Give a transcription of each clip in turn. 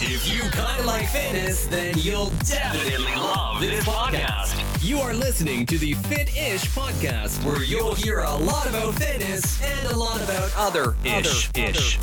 If you kind of like fitness, then you'll definitely love this podcast. You are listening to the Fit Ish podcast, where you'll hear a lot about fitness and a lot about other ish ish.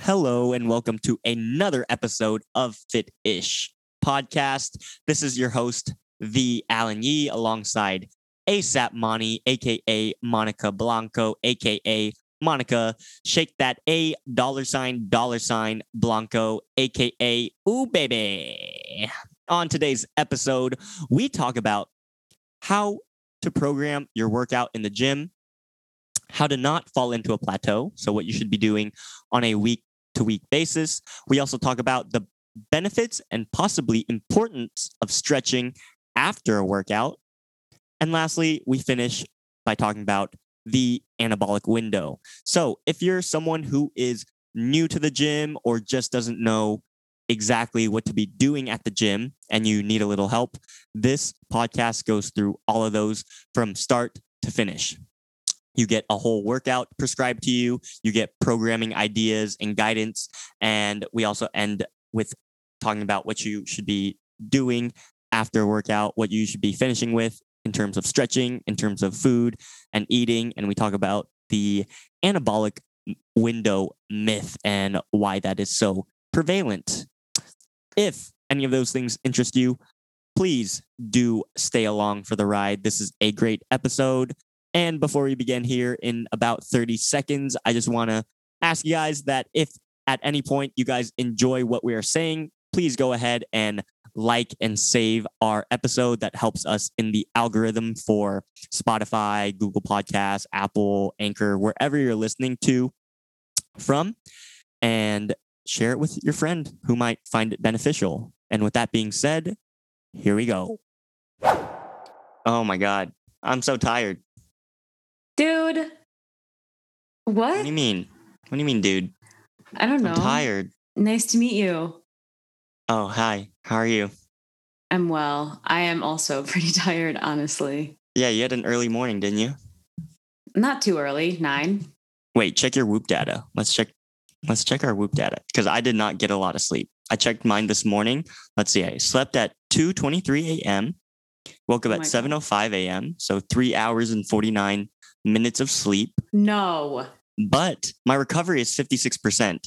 Hello and welcome to another episode of Fit Ish podcast. This is your host, the Alan Yee, alongside ASAP Money, aka Monica Blanco, aka Monica. Shake that A dollar sign dollar sign Blanco, aka Ooh Baby. On today's episode, we talk about how to program your workout in the gym, how to not fall into a plateau. So, what you should be doing on a week to week basis. We also talk about the benefits and possibly importance of stretching after a workout. And lastly, we finish by talking about the anabolic window. So, if you're someone who is new to the gym or just doesn't know exactly what to be doing at the gym and you need a little help, this podcast goes through all of those from start to finish. You get a whole workout prescribed to you. You get programming ideas and guidance. And we also end with talking about what you should be doing after workout, what you should be finishing with in terms of stretching, in terms of food and eating. And we talk about the anabolic window myth and why that is so prevalent. If any of those things interest you, please do stay along for the ride. This is a great episode. And before we begin here in about 30 seconds, I just want to ask you guys that if at any point you guys enjoy what we are saying, please go ahead and like and save our episode. That helps us in the algorithm for Spotify, Google Podcasts, Apple, Anchor, wherever you're listening to from, and share it with your friend who might find it beneficial. And with that being said, here we go. Oh my God. I'm so tired. Dude. What? What do you mean? What do you mean, dude? I don't know. I'm tired. Nice to meet you. Oh, hi. How are you? I'm well. I am also pretty tired, honestly. Yeah, you had an early morning, didn't you? Not too early, nine. Wait, check your Whoop data. Let's check. Let's check our Whoop data because I did not get a lot of sleep. I checked mine this morning. Let's see. I slept at 2:23 a.m. Woke up Oh at my God. 7:05 a.m. So three hours and 49 minutes of sleep. No. But my recovery is 56%,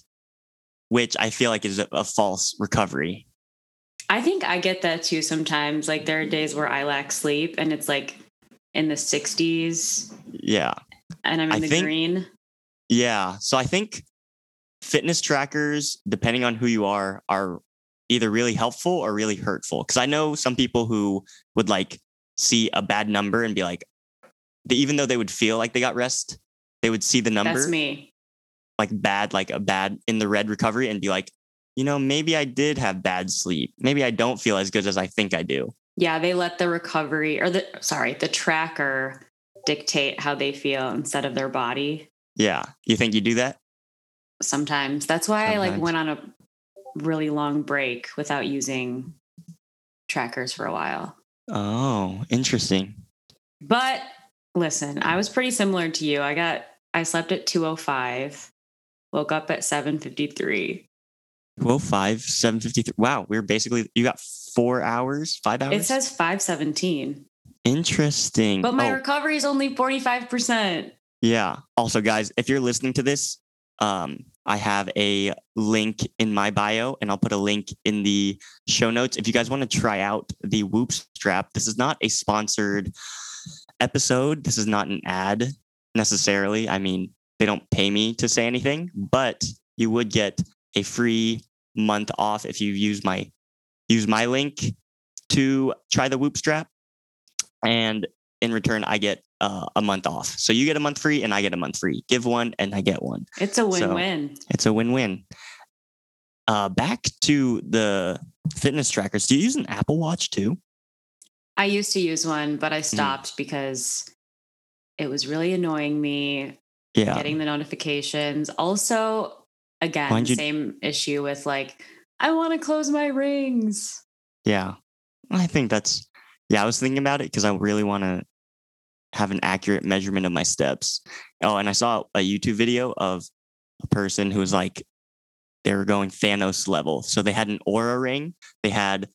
which I feel like is a, a false recovery. I think I get that too sometimes. Like there are days where I lack sleep and it's like in the 60s Yeah. and I'm in I the think- green. Yeah. So I think fitness trackers, depending on who you are, are either really helpful or really hurtful. Cause I know some people who would like see a bad number and be like, even though they would feel like they got rest, they would see the number That's me. Like bad, like a bad in the red recovery and be like, you know, maybe I did have bad sleep. Maybe I don't feel as good as I think I do. Yeah, they let the recovery or the sorry, the tracker dictate how they feel instead of their body. Yeah. You think you do that? Sometimes. That's why I like went on a really long break without using trackers for a while. Oh, interesting. But listen, I was pretty similar to you. I got I slept at 205, woke up at 753. 205, 753. Wow. We're basically, you got four hours, five hours? It says 517. Interesting. But my Oh, recovery is only 45%. yeah. Also, guys, if you're listening to this, um, I have a link in my bio, and I'll put a link in the show notes. If you guys want to try out the Whoop strap, this is not a sponsored episode. This is not an ad necessarily. I mean, they don't pay me to say anything, but you would get a free month off if you use my use my link to try the Whoop strap. And in return, I get uh, a month off. So you get a month free and I get a month free. Give one and I get one. It's a win-win. It's a win win. Uh, back to the fitness trackers. Do you use an Apple Watch too? I used to use one, Hmm. but I stopped because it was really annoying me Yeah. getting the notifications. Also, again, you- same issue with like, I want to close my rings. Yeah. I think that's, yeah, I was thinking about it because I really want to have an accurate measurement of my steps. Oh, and I saw a YouTube video of a person who was like they were going Thanos level. So they had an Oura ring, they had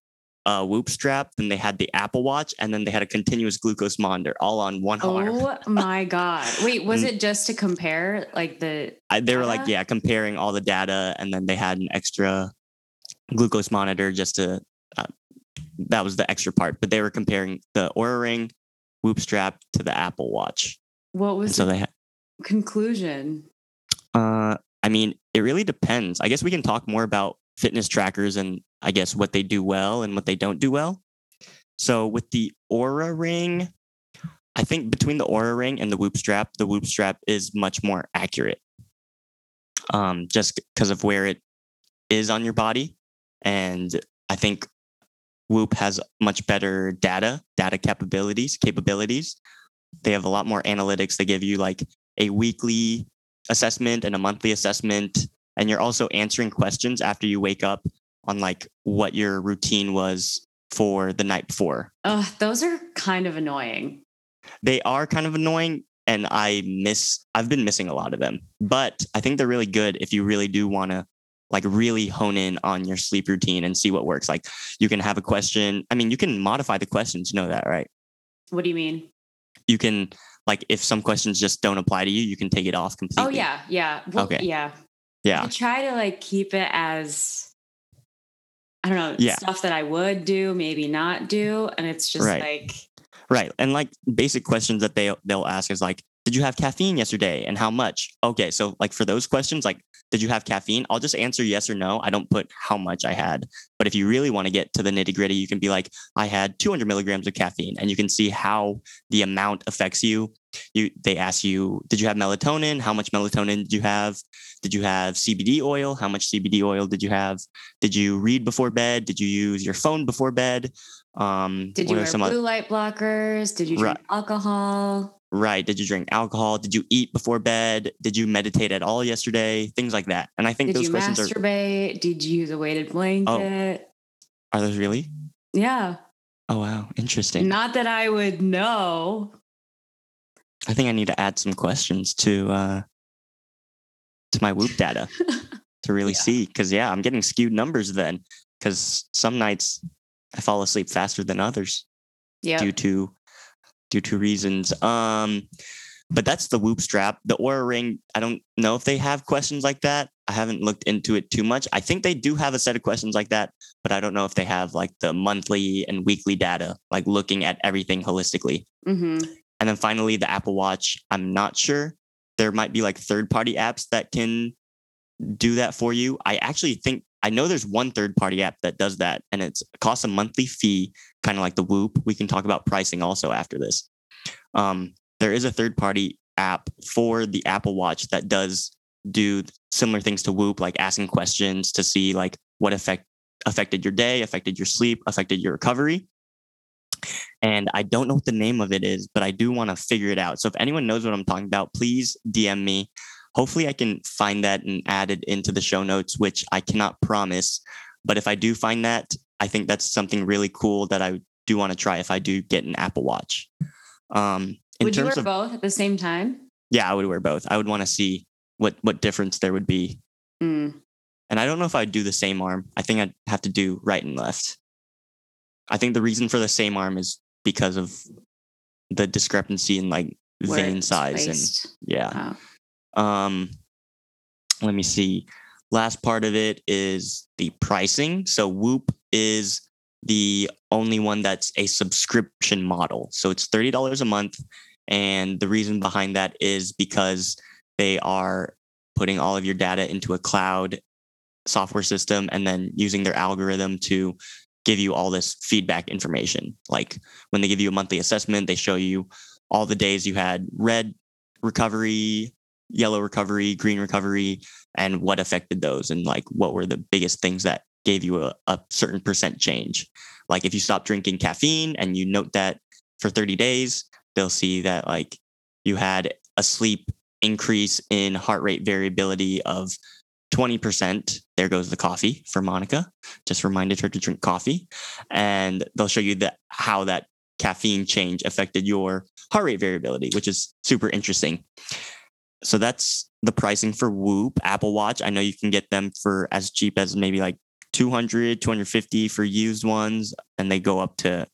a Whoop strap, then they had the Apple Watch, and then they had a continuous glucose monitor, all on one arm. Oh my god! Wait, was Mm. it just to compare like the? I, they were like, yeah, comparing all the data, and then they had an extra glucose monitor just to. Uh, that was the extra part, but they were comparing the Oura ring, Whoop strap to the Apple Watch, What and was so the they. Ha- conclusion? uh, I mean, it really depends. I guess we can talk more about fitness trackers and I guess what they do well and what they don't do well. So with the Oura ring, I think between the Oura ring and the Whoop strap, the Whoop strap is much more accurate. Um, just because of where it is on your body, and I think Whoop has much better data, data capabilities, capabilities. They have a lot more analytics. They give you like a weekly assessment and a monthly assessment, and you're also answering questions after you wake up on like what your routine was for the night before. Oh, those are kind of annoying. They are kind of annoying and I miss I've been missing a lot of them. But I think they're really good if you really do want to like really hone in on your sleep routine and see what works. Like you can have a question. I mean, you can modify the questions, you know that, right? What do you mean? You can like if some questions just don't apply to you, you can take it off oh, completely. Oh yeah, yeah. Well, Okay. Yeah. Yeah. I try to like keep it as I don't know, Yeah. stuff that I would do, maybe not do. And it's just Right. like Right. And like basic questions that they they'll ask is like, did you have caffeine yesterday and how much? Okay, so like for those questions, like, did you have caffeine? I'll just answer yes or no. I don't put how much I had. But if you really want to get to the nitty gritty, you can be like, I had 200 milligrams of caffeine, and you can see how the amount affects you. You they ask you, did you have melatonin? How much melatonin did you have? Did you have CBD oil? How much CBD oil did you have? Did you read before bed? Did you use your phone before bed? Um, did you wear some blue light blockers? Did you drink Right. alcohol? Right. Did you drink alcohol? Did you eat before bed? Did you meditate at all yesterday? Things like that. And I think Did those you questions are Oh. masturbate? Did you use a weighted blanket? Oh. are those really? Yeah. Oh wow, interesting. Not that I would know. I think I need to add some questions to uh to my Whoop data to really Yeah. see because yeah, I'm getting skewed numbers then because some nights I fall asleep faster than others yeah. due to due to reasons. Um, but that's the Whoop strap. The Oura Ring. I don't know if they have questions like that. I haven't looked into it too much. I think they do have a set of questions like that, but I don't know if they have like the monthly and weekly data, like looking at everything holistically. hmm And then finally, the Apple Watch. I'm not sure. There might be like third party apps that can do that for you. I actually think I know there's one third party app that does that, and it's it costs a monthly fee, kind of like the Whoop. We can talk about pricing also after this. Um, there is a third party app for the Apple Watch that does do similar things to Whoop, like asking questions to see like what effect affected your day, affected your sleep, affected your recovery. And I don't know what the name of it is, but I do want to figure it out. So if anyone knows what I'm talking about, please DM me. Hopefully, I can find that and add it into the show notes, which I cannot promise. But if I do find that, I think that's something really cool that I do want to try if I do get an Apple Watch. Um, in Would you wear of both at the same time? yeah, I would wear both. I would want to see what what difference there would be. Mm. And I don't know if I'd do the same arm. I think I'd have to do right and left. I think the reason for the same arm is because of the discrepancy in like Where vein size and yeah. Oh. Um let me see. Last part of it is the pricing. So Whoop is the only one that's a subscription model. So it's $30 a month and the reason behind that is because they are putting all of your data into a cloud software system and then using their algorithm to give you all this feedback information. Like when they give you a monthly assessment, they show you all the days you had red recovery, yellow recovery, green recovery, and what affected those and like what were the biggest things that gave you a, a certain percent change. Like if you stop drinking caffeine and you note that for 30 days, they'll see that like you had a sleep increase in heart rate variability of 20%. There goes the coffee for Monica. Just reminded her to drink coffee. And they'll show you that how that caffeine change affected your heart rate variability, which is super interesting. So that's the pricing for Whoop Apple Watch. I know you can get them for as cheap as maybe like 200, 250 for used ones, and they go up to,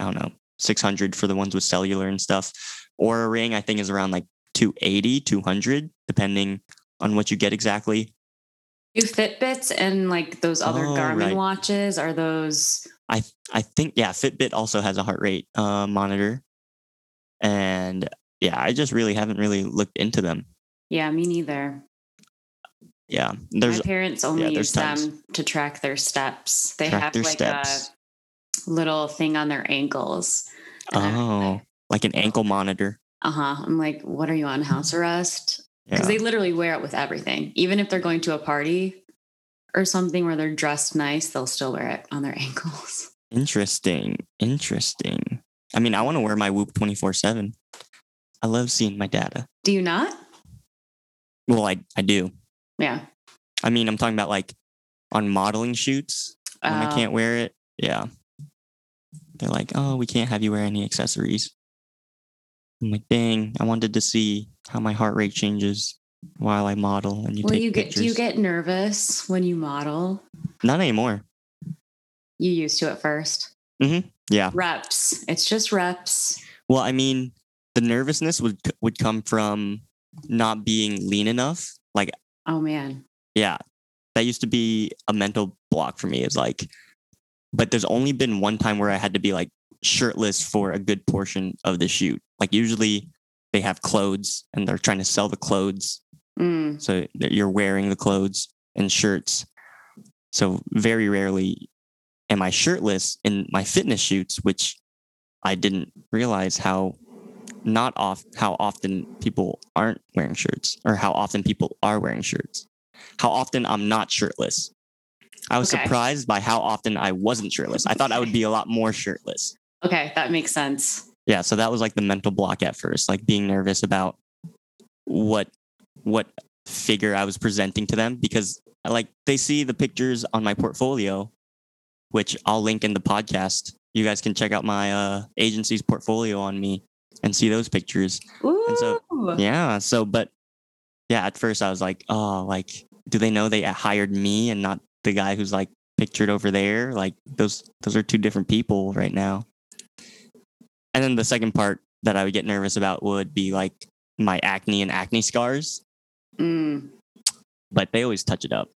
I don't know, 600 for the ones with cellular and stuff. Oura ring, I think, is around like 280, 200, depending on what you get exactly. Do Fitbits and like those other Oh, Garmin right. watches are those? I I think yeah, Fitbit also has a heart rate uh, monitor, and yeah, I just really haven't really looked into them. Yeah, me neither. Yeah, there's My parents only there's use them to track their steps. They Track have like steps. a little thing on their ankles. oh like an ankle monitor. Uh huh. I'm like, what are you on house arrest? Because Yeah. they literally wear it with everything. Even if they're going to a party or something where they're dressed nice, they'll still wear it on their ankles. Interesting. Interesting. I mean, I want to wear my Whoop 24 7. I love seeing my data. Do you not? Well, I, I do. Yeah. I mean, I'm talking about like on modeling shoots when I Uh, can't wear it. Yeah. They're like, oh, we can't have you wear any accessories. I'm like, dang, I wanted to see how my heart rate changes while I model and you Well, take you get. pictures. Do you get nervous when you model? Not anymore. You used to at first. Yeah. Reps. It's just reps. Well, I mean, the nervousness would would come from not being lean enough. Like Oh man. yeah that used to be a mental block for me is like but there's only been one time where i had to be like shirtless for a good portion of the shoot like usually they have clothes and they're trying to sell the clothes Mm. so that you're wearing the clothes and shirts so very rarely am i shirtless in my fitness shoots which i didn't realize how not off how often people aren't wearing shirts or how often people are wearing shirts. How often i'm not shirtless. I was Okay. surprised by how often i wasn't shirtless. I thought i would be a lot more shirtless. Okay, that makes sense. yeah so that was like the mental block at first like being nervous about what what figure i was presenting to them because like they see the pictures on my portfolio which i'll link in the podcast. You guys can check out my uh agency's portfolio on me and see those pictures Ooh. And so- yeah so but yeah at first i was like oh like do they know they hired me and not the guy who's like pictured over there like those those are two different people right now and then the second part that i would get nervous about would be like my acne and acne scars Mm. but they always touch it up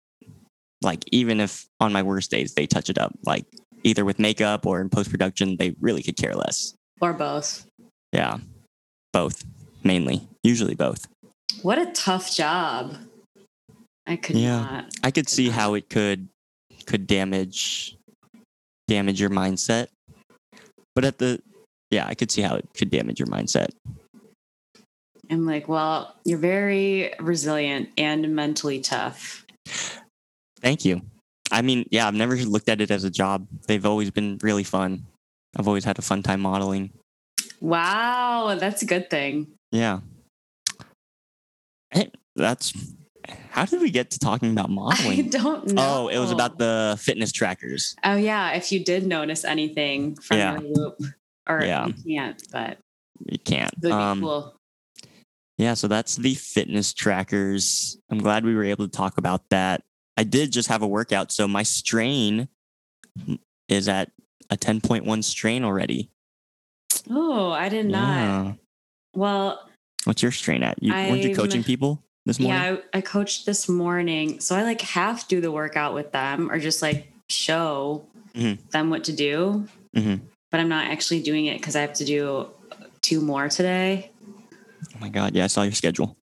like even if on my worst days they touch it up like either with makeup or in post-production they really could care less Or both. Yeah both mainly usually both What a tough job. I could Yeah. not. I could see how it could could damage damage your mindset. But at the yeah, I could see how it could damage your mindset. I'm like, well, you're very resilient and mentally tough. Thank you. I mean, yeah, I've never looked at it as a job. They've always been really fun. I've always had a fun time modeling. Wow, that's a good thing. Yeah. Hey, that's how did we get to talking about modeling? I don't know. Oh, it was about the fitness trackers. Oh yeah, if you did notice anything from Yeah. your Whoop, or Yeah. you can't, but You can't. would be Um, cool. Yeah, so that's the fitness trackers. I'm glad we were able to talk about that. I did just have a workout, so my strain is at a 10.1 strain already. Oh, I did not. Well, What's your strain at? You weren't you coaching people this morning? yeah, I, I coached this morning, so I like half do the workout with them, or just like show Mhm. them what to do. Mhm. But I'm not actually doing it because I have to do two more today. Oh my god, yeah, I saw your schedule.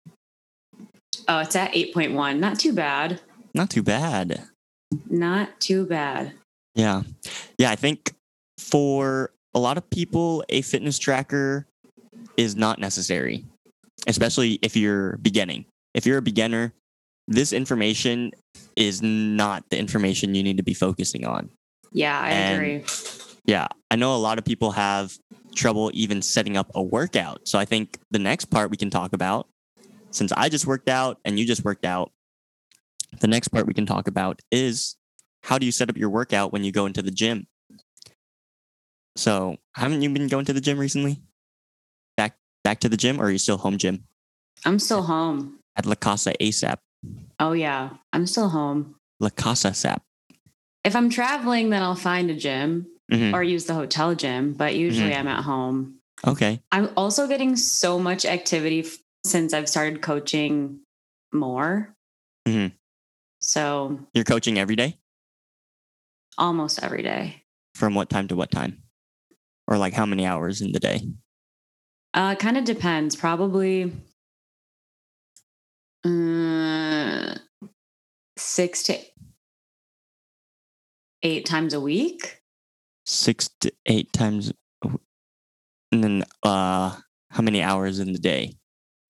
Oh, it's at 8.1. Not too bad. Not too bad. Not too bad. Yeah. Yeah, I think for a lot of people, a fitness tracker is not necessary, especially if you're beginning. If you're a beginner, this information is not the information you need to be focusing on. Yeah, I And- agree. Yeah, I know a lot of people have trouble even setting up a workout. So I think the next part we can talk about, since I just worked out and you just worked out, the next part we can talk about is how do you set up your workout when you go into the gym? So haven't you been going to the gym recently? Back back to the gym or are you still home gym? I'm still home. at La Casa ASAP. Oh yeah, I'm still home. La Casa SAP. If I'm traveling, then I'll find a gym Mhm. or use the hotel gym, but usually Mm-hmm. I'm at home. Okay. I'm also getting so much activity f- since I've started coaching more. Mhm. So You're coaching every day? almost every day. From what time to what time? Or like how many hours in the day? Uh, kind of depends. Probably uh, six to eight times a week. Six to eight times. And then uh, how many hours in the day?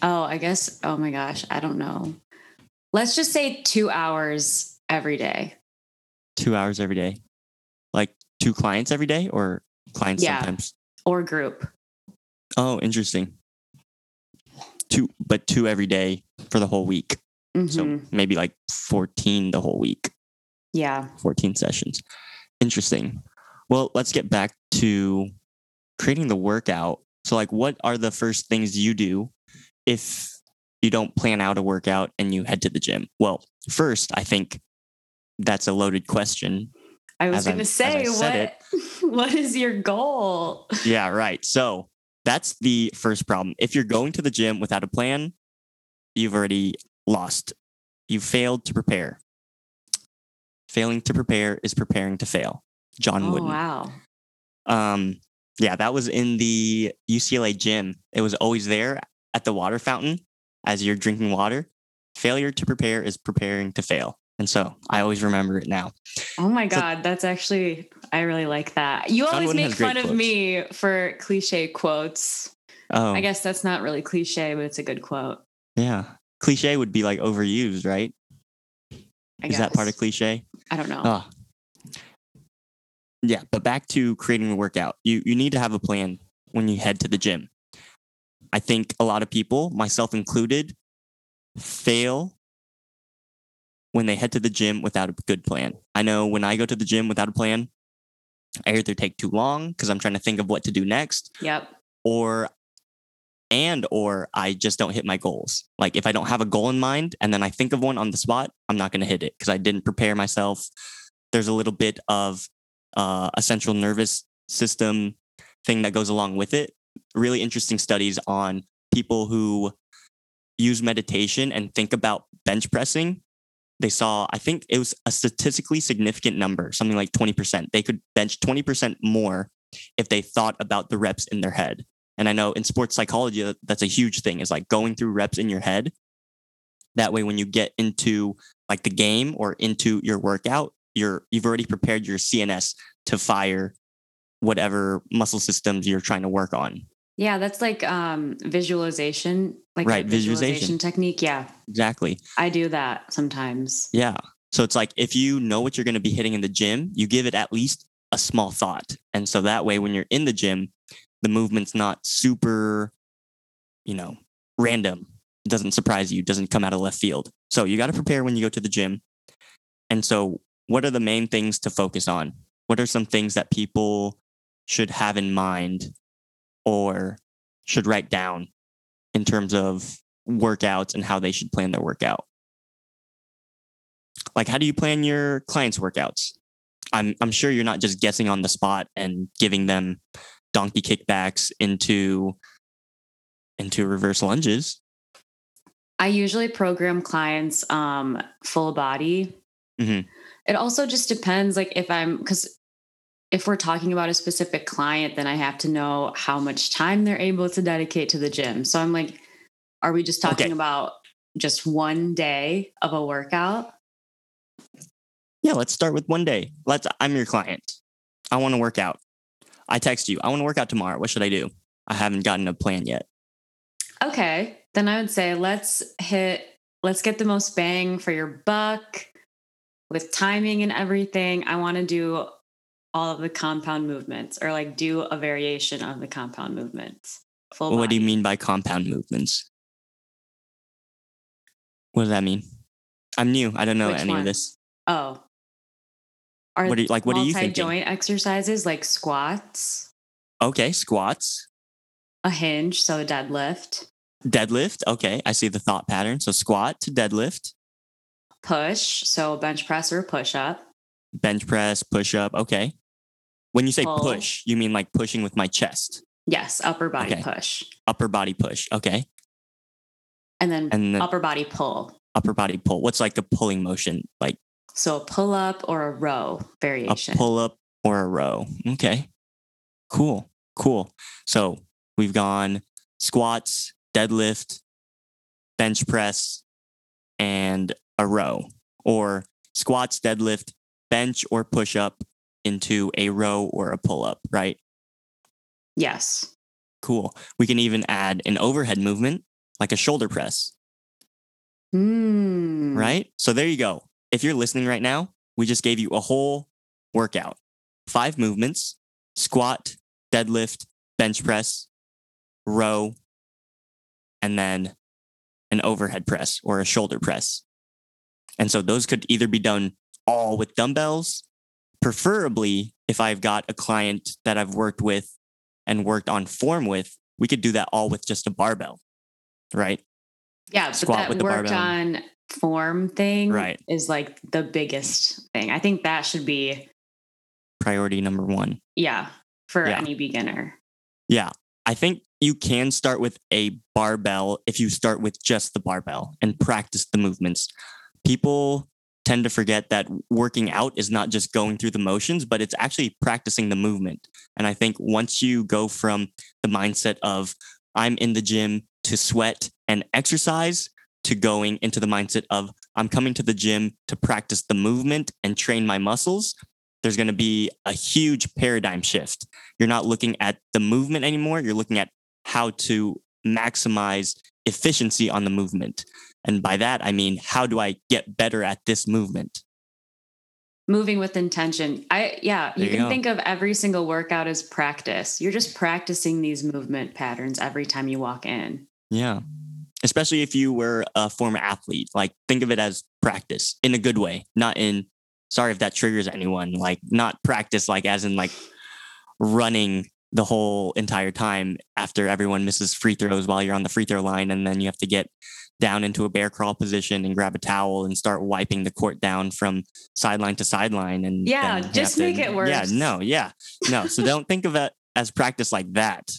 Oh, I guess. Oh my gosh, I don't know. Let's just say two hours every day. Two hours every day? Like two clients every day or clients Yeah. sometimes? or group. Oh, interesting. Two, but two every day for the whole week. So Mhm. maybe like 14 the whole week, yeah. 14 sessions. Interesting. Well, let's get back to creating the workout. So, like, what are the first things you do if you don't plan out a workout and you head to the gym? Well, first, I think that's a loaded question. I was going to say, what, what is your goal? Yeah, right. So, that's the first problem. If you're going to the gym without a plan, you've already lost. You failed to prepare. Failing to prepare is preparing to fail. John Oh, Wooden. wow. Um, yeah, that was in the UCLA gym. It was always there at the water fountain as you're drinking water. Failure to prepare is preparing to fail. And so I always remember it now. Oh my So- God. That's actually, I really like that. You John always Wooden make fun of me for cliche quotes. Oh, I guess that's not really cliche, but it's a good quote. yeah. Cliche would be like overused, right? I Is that part of cliche? I don't know. Oh. Yeah, but back to creating a workout. You you need to have a plan when you head to the gym. I think a lot of people, myself included, fail when they head to the gym without a good plan. I know when I go to the gym without a plan, I either take too long because I'm trying to think of what to do next, Yep. or and or I just don't hit my goals. Like if I don't have a goal in mind and then I think of one on the spot, I'm not going to hit it because I didn't prepare myself. There's a little bit of uh, a central nervous system thing that goes along with it. Really interesting studies on people who use meditation and think about bench pressing. They saw, I think it was a statistically significant number, something like 20%. They could bench 20% more if they thought about the reps in their head. And I know in sports psychology, that's a huge thing is like going through reps in your head. That way, when you get into like the game or into your workout, you're you've already prepared your CNS to fire whatever muscle systems you're trying to work on. Yeah, that's like um visualization, like Right, visualization. technique. Yeah, Exactly. I do that sometimes. Yeah. So it's like if you know what you're going to be hitting in the gym, you give it at least a small thought. And so that way, when you're in the gym, the movement's not super, you know, random. It doesn't surprise you, doesn't come out of left field. So you got to prepare when you go to the gym. And so, what are the main things to focus on? What are some things that people should have in mind or should write down in terms of workouts and how they should plan their workout? like how do you plan your clients workouts i'm i'm sure you're not just guessing on the spot and giving them donkey kickbacks into into reverse lunges I usually program clients um full body. Mhm. It also just depends, like if I'm because if we're talking about a specific client, then I have to know how much time they're able to dedicate to the gym. So I'm like, are we just talking Okay. about just one day of a workout? yeah let's start with one day let's i'm your client i want to work out i text you i want to work out tomorrow what should i do i haven't gotten a plan yet Okay. Then I would say let's hit, let's get the most bang for your buck with timing and everything. I want to do all of the compound movements or like do a variation of the compound movements. Full what do you mean by compound movements what does that mean i'm new i don't know Which any of this Oh. Are What do you- like, what are you thinking? Multi-joint exercises like squats, okay squats a hinge, so a deadlift, Deadlift. Okay. I see the thought pattern. So squat to deadlift, Push, so bench press or push up. bench press, push up. Okay. When you say Pull. push, you mean like pushing with my chest, Yes, upper body Okay. push. upper body push. Okay. And then And then upper body pull. upper body pull. What's like a pulling motion? Like So a pull up or a row variation. a pull up or a row. Okay. Cool. Cool. So we've gone squats, deadlift, bench press, and a row, or squats, deadlift, bench or push up into a row or a pull up, right? Yes. Cool. We can even add an overhead movement like a shoulder press, Mm. right? So there you go. If you're listening right now, we just gave you a whole workout. Five movements squat, deadlift, bench press, row, and then an overhead press or a shoulder press. And so those could either be done all with dumbbells, preferably if I've got a client that I've worked with and worked on form with, we could do that all with just a barbell, right? Yeah, but Squat that with the worked barbell. on form thing Right. is like the biggest thing. I think that should be, Priority number one. yeah, for Yeah. any beginner. Yeah. I think you can start with a barbell if you start with just the barbell and practice the movements. People tend to forget that working out is not just going through the motions, but it's actually practicing the movement. And I think once you go from the mindset of I'm in the gym to sweat and exercise to going into the mindset of I'm coming to the gym to practice the movement and train my muscles, there's going to be a huge paradigm shift you're not looking at the movement anymore. You're looking at how to maximize efficiency on the movement. And by that, I mean, how do I get better at this movement? Moving with intention. I, yeah, you you can go. think of every single workout as practice. You're just practicing these movement patterns every time you walk in. Yeah. Especially if you were a former athlete, like think of it as practice in a good way, not in, sorry if that triggers anyone, like not practice, like as in like running the whole entire time after everyone misses free throws while you're on the free throw line. And then you have to get down into a bear crawl position and grab a towel and start wiping the court down from sideline to sideline. And Yeah, just to- make it worse. Yeah, no, yeah, no. So don't think of it as practice like that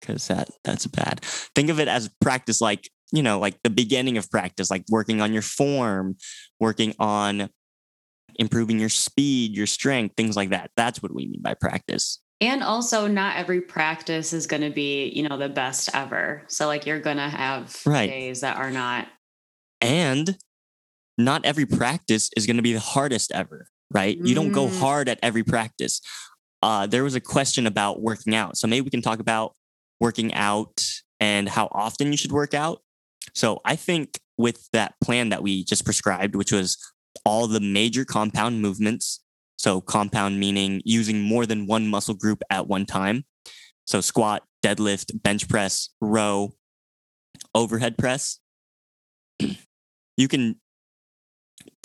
because that that's bad. Think of it as practice like you know, like the beginning of practice, like working on your form, working on improving your speed, your strength, things like that. That's what we mean by practice. And also, not every practice is going to be, you know, the best ever. So, like, you're going to have Right. days that are not. And not every practice is going to be the hardest ever, right? You don't go Mm. hard at every practice. Uh, there was a question about working out. So maybe we can talk about working out and how often you should work out. So I think with that plan that we just prescribed, which was all the major compound movements. So compound meaning using more than one muscle group at one time. So squat, deadlift, bench press, row, overhead press. you can,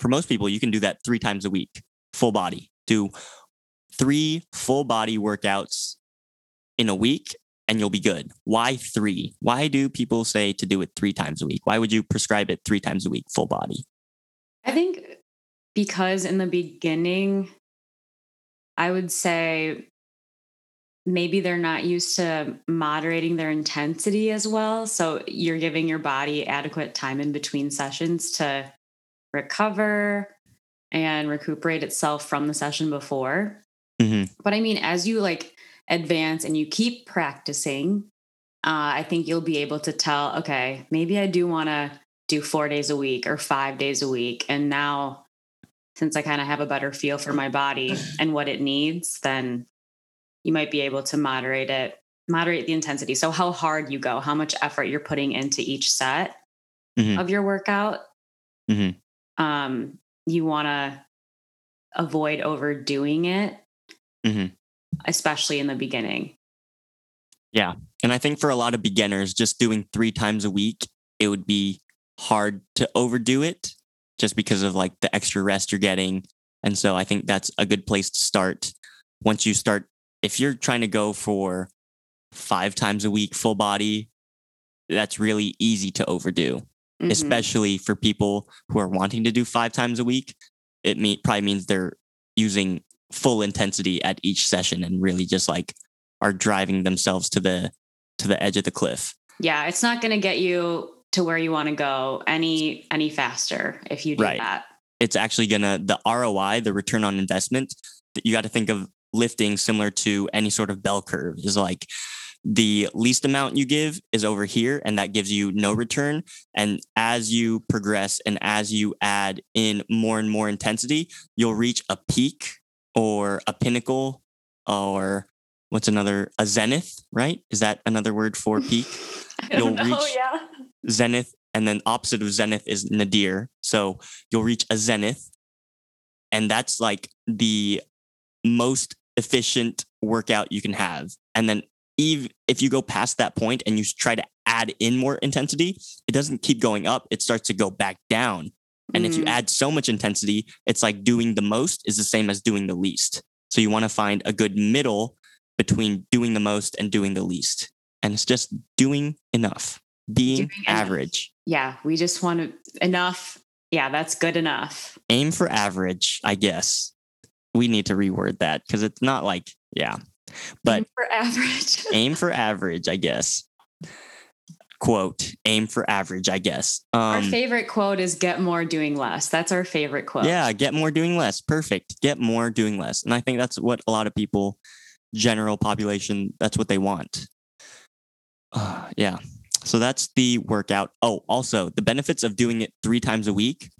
for most people, you can do that three times a week, full body. Do three full body workouts in a week and you'll be good. Why three? Why do people say to do it three times a week? Why would you prescribe it three times a week, full body? I think because in the beginning, I would say maybe they're not used to moderating their intensity as well. So you're giving your body adequate time in between sessions to recover and recuperate itself from the session before. hmm But I mean, as you like advance and you keep practicing, uh, I think you'll be able to tell, okay, maybe I do want to do four days a week or five days a week. And now, since I kind of have a better feel for my body and what it needs, then you might be able to moderate it, moderate the intensity. So, how hard you go, how much effort you're putting into each set Mhm. of your workout. Mhm. Um, you want to avoid overdoing it Mhm. especially in the beginning. Yeah. And I think for a lot of beginners, just doing three times a week, it would be hard to overdo it just because of like the extra rest you're getting. And so I think that's a good place to start. Once you start, if you're trying to go for five times a week full body, that's really easy to overdo, Mhm. especially for people who are wanting to do five times a week. It mean, probably means they're using full intensity at each session and really just like are driving themselves to the to the edge of the cliff. Yeah, it's not going to get you to where you want to go any any faster if you do Right. that. It's actually gonna the ROI, the return on investment. that You got to think of lifting similar to any sort of bell curve. Is like the least amount you give is over here, and that gives you no return. And as you progress and as you add in more and more intensity, you'll reach a peak or a pinnacle or what's another a zenith, right? Is that another word for peak? You'll know. reach- yeah. Zenith and then opposite of zenith is nadir. So you'll reach a zenith and that's like the most efficient workout you can have. And then even if you go past that point and you try to add in more intensity it doesn't keep going up it starts to go back down. And if you Mm. add so much intensity it's like doing the most is the same as doing the least. So you want to find a good middle between doing the most and doing the least. And it's just doing enough being average yeah, we just want enough. Yeah, that's good enough. aim for average, I guess. We need to reword that because it's not like, yeah, but Aim for average. aim for average, I guess. Quote, aim for average, I guess. our Um, favorite quote is "Get more, doing less." That's our favorite quote. yeah, get more doing less. Perfect. Get more doing less. And I think that's what a lot of people, general population, that's what they want. Uh, yeah. So that's the workout. Oh, also the benefits of doing it three times a week.